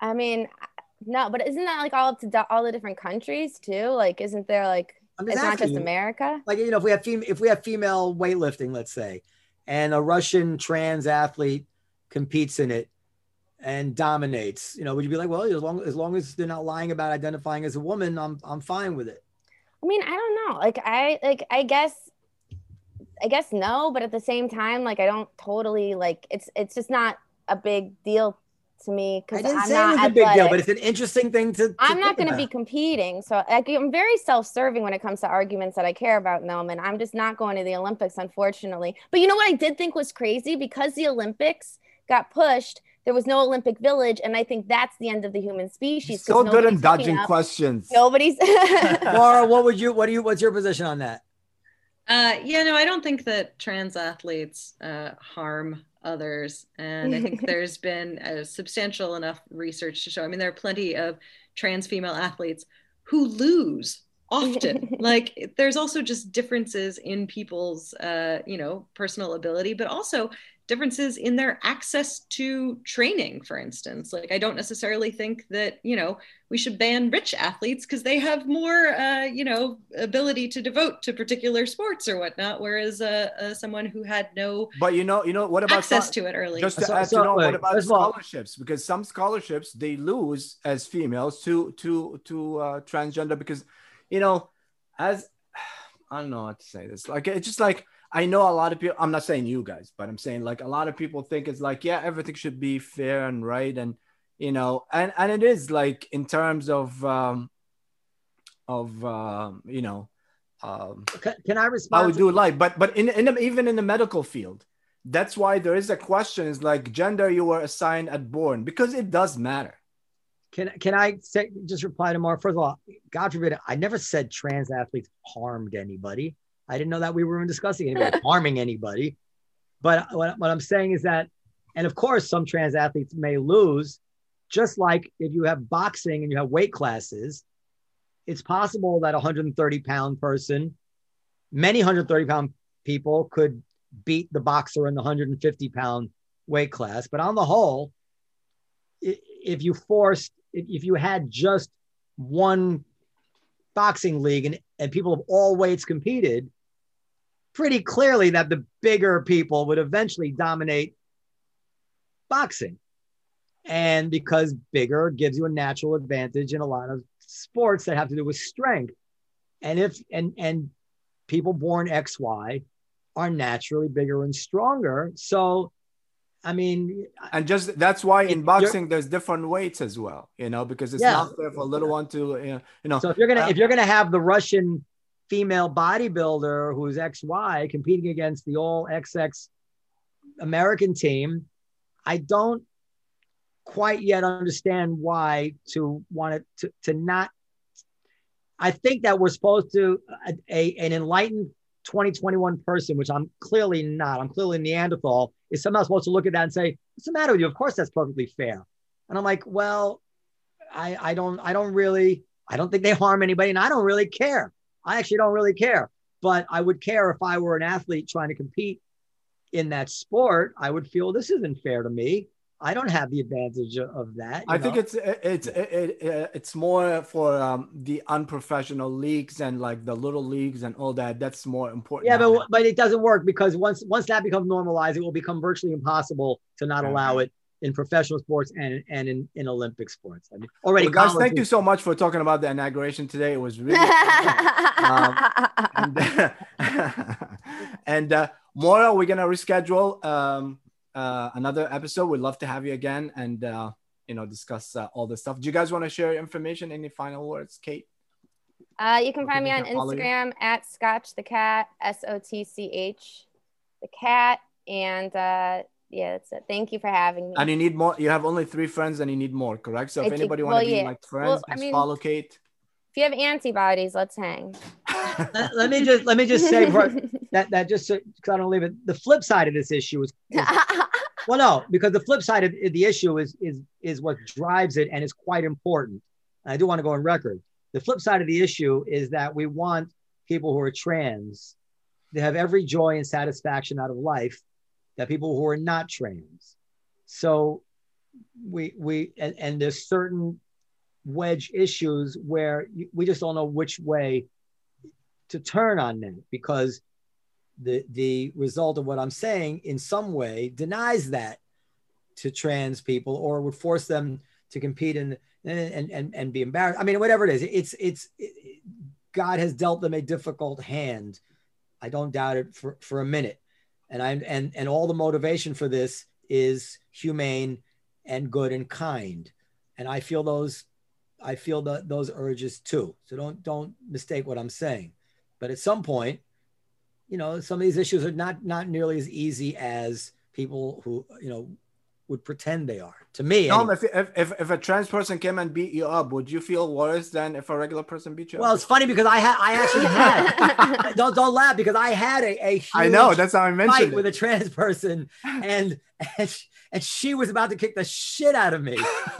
I mean, no, but isn't that like all up to all the different countries too? Like, isn't there like it's not just America? Like you know, if we have fem- if we have female weightlifting, let's say, and a Russian trans athlete competes in it and dominates, you know, would you be like, well, as long as long as they're not lying about identifying as a woman, I'm I'm fine with it. I mean, I don't know. Like I like I guess I guess no, but at the same time, like I don't totally like it's it's just not a big deal to me because I'm not it a big deal, but it's an interesting thing to. to I'm not going to be competing, so like, I'm very self-serving when it comes to arguments that I care about, Noam, And I'm just not going to the Olympics, unfortunately. But you know what I did think was crazy because the Olympics got pushed. There was no Olympic Village, and I think that's the end of the human species. So good in dodging questions. Nobody's. Laura, what would you? What do you? What's your position on that? Uh, yeah, no, I don't think that trans athletes uh, harm others. And I think there's been a substantial enough research to show. I mean, there are plenty of trans female athletes who lose often. like there's also just differences in people's, uh, you know, personal ability, but also differences in their access to training for instance. Like i don't necessarily think that you know we should ban rich athletes because they have more uh, you know ability to devote to particular sports or whatnot whereas uh, uh, someone who had no but you know you know what about access to it early just to so, add so, to know what about scholarships? Because some scholarships they lose as females to to to uh, transgender because you know as i don't know how to say this. Like it's just like I know a lot of people. I'm not saying you guys, but I'm saying like a lot of people think it's like yeah, everything should be fair and right, and you know, and and it is like in terms of um, of um, you know, um, Can, can I respond? we to- do life, but but in, in the, even in the medical field, that's why there is a question is like gender you were assigned at born because it does matter. Can can I say just reply to Mark? First of all, God forbid, I never said trans athletes harmed anybody. I didn't know that we were even discussing anybody harming anybody. But what, what I'm saying is that, and of course, some trans athletes may lose, just like if you have boxing and you have weight classes, it's possible that a 130 pound person, many 130 pound people could beat the boxer in the 150 pound weight class. But on the whole, if you forced, if, if you had just one boxing league and, and people of all weights competed, pretty clearly that the bigger people would eventually dominate boxing. And because bigger gives you a natural advantage in a lot of sports that have to do with strength. And if and and people born XY are naturally bigger and stronger. So I mean, And just that's why in boxing there's different weights as well, you know, because it's Yeah. not fair for a little one to, you know, So if you're gonna Uh, if you're gonna have the Russian female bodybuilder who's XY competing against the all XX American team, I don't quite yet understand why to want it to, to not. I think that we're supposed to a, a an enlightened 2021 person, which I'm clearly not. I'm clearly Neanderthal. Is somehow supposed to look at that and say, "What's the matter with you?" Of course, that's perfectly fair. And I'm like, well, I I don't I don't really I don't think they harm anybody, and I don't really care. I actually don't really care. But I would care if I were an athlete trying to compete in that sport. I would feel this isn't fair to me. I don't have the advantage of- that. you I think it's it's it, it, it's more for um, the unprofessional leagues and like the little leagues and all that. That's more important. yeah, but but it doesn't work because once once that becomes normalized, it will become virtually impossible to not Yeah. allow it in professional sports and and in, in Olympic sports. I mean, already, Well, guys, college thank you so much for talking about the inauguration today. It was really fun. and, and uh, Maura, we're gonna reschedule um, uh, another episode. We'd love to have you again and uh, you know discuss uh, all this stuff. Do you guys want to share information? Any final words, Kate? Uh, you can find me on can you? Instagram at Scotch the Cat, S O T C H, the cat. And uh, yeah, that's it. Thank you for having me. And you need more. You have only three friends, and you need more, correct? So if I do- anybody want well, to be yeah. like friends, Well, I mean- follow Kate. if you have antibodies, let's hang. let, let me just let me just say before- that that just because I don't leave it. The flip side of this issue is, is Well, no, because the flip side of the issue is is is what drives it and is quite important. I do want to go on record. The flip side of the issue is that we want people who are trans to have every joy and satisfaction out of life that people who are not trans. So we we and, and there's certain wedge issues where we just don't know which way to turn on that because the the result of what I'm saying in some way denies that to trans people or would force them to compete in and and and be embarrassed. I mean, whatever it is, it's it's it, God has dealt them a difficult hand. I don't doubt it for for a minute, and i'm and and all the motivation for this is humane and good and kind, and I feel those I feel the, those urges too. So don't don't mistake what I'm saying. But at some point, you know, some of these issues are not not nearly as easy as people who you know would pretend they are. To me, Tom, anyway. if, if, if, if a trans person came and beat you up, would you feel worse than if a regular person beat you up? well, up? it's funny because I had I actually had don't don't laugh because I had a, a huge I know that's how I fight mentioned with a trans person and and she, and she was about to kick the shit out of me.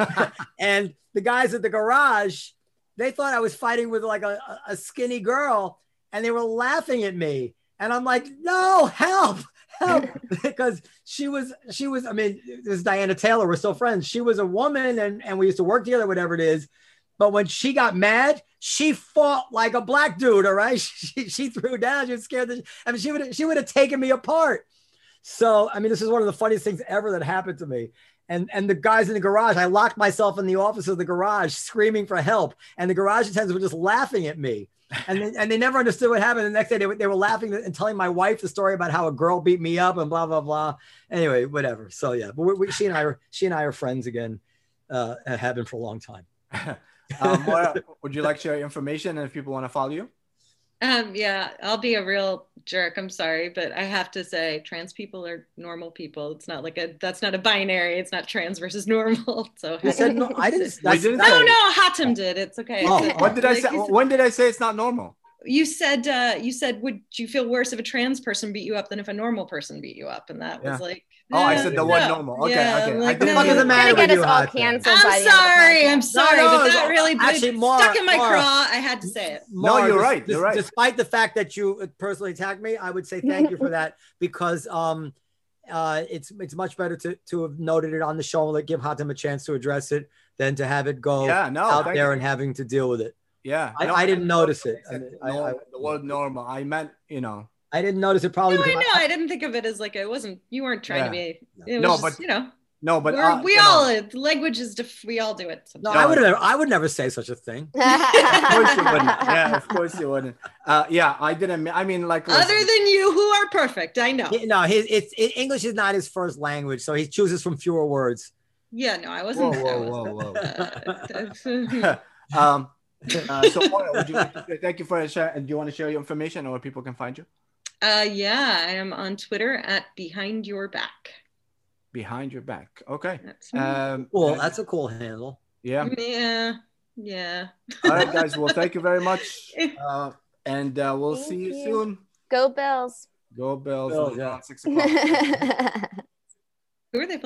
and the guys at the garage, they thought I was fighting with like a, a skinny girl, and they were laughing at me. And I'm like, no, help, because she was, she was. I mean, this is Diana Taylor. We're still friends. She was a woman, and and we used to work together, whatever it is. But when she got mad, she fought like a black dude. All right, she, she threw down. She was scared that I mean, she would she would have taken me apart. So, I mean, this is one of the funniest things ever that happened to me. And and the guys in the garage, I locked myself in the office of the garage, screaming for help, and the garage attendants were just laughing at me. And they, and they never understood what happened. The next day, they were, they were laughing and telling my wife the story about how a girl beat me up and blah blah blah. Anyway, whatever. So yeah, but we, we, she and I are she and I are friends again, uh, have been for a long time. um, Moira, would you like to share information and if people want to follow you? Um, yeah, I'll be a real jerk. I'm sorry, but I have to say, trans people are normal people. It's not like a that's not a binary. It's not trans versus normal. So You said no, I didn't. We that's- didn't no, say- no, Hatem did. It's okay. Oh, It's- When did I say? said- When did I say it's not normal? You said uh, you said would you feel worse if a trans person beat you up than if a normal person beat you up? And that Yeah. was like. Oh, I uh, said the word no. normal. Okay, Yeah, okay. I'm I like, didn't no. What does it matter Gonna us you, all canceled. I'm by the end of the sorry. I'm sorry, no, but that no, really actually, Mara- stuck in my Mara- craw. I had to say it. No, you're right, you're right. Despite the fact that you personally attacked me, I would say thank you for that because um, uh, it's it's much better to to have noted it on the show and let give Hatem a chance to address it than to have it go Yeah, no. out there you. and having to deal with it. yeah, I- no, I didn't notice it. I mean, I- normal- I- the word normal. I meant, you know. I didn't notice it probably No, I know. I didn't think of it as like it wasn't. You weren't trying to be. It was No, just, but- you know, No, but we're, uh, we you know, all language is. Def- we all do it. no, I would never I would never say such a thing. Of course you wouldn't. Yeah, of course you wouldn't. Uh, yeah, I didn't. I mean, like, Other than you, who are perfect, I know. He- no, his it's it, English is not his first language, so he chooses from fewer words. Yeah, no, I wasn't. I whoa, wasn't. whoa, Uh, whoa. um, uh, so, Moira, would you like to say, thank you for sharing. And do you want to share your information or where people can find you? Uh, yeah, I am on Twitter at Behind Your Back. Behind your back. Okay. Um, Well, and- that's a cool handle. yeah. yeah, yeah. All right, guys. Well, thank you very much. Uh, and uh, we'll Thank see you, you. soon. Go Bills. Go Bills. Bills, yeah. Six o'clock. Who are they playing?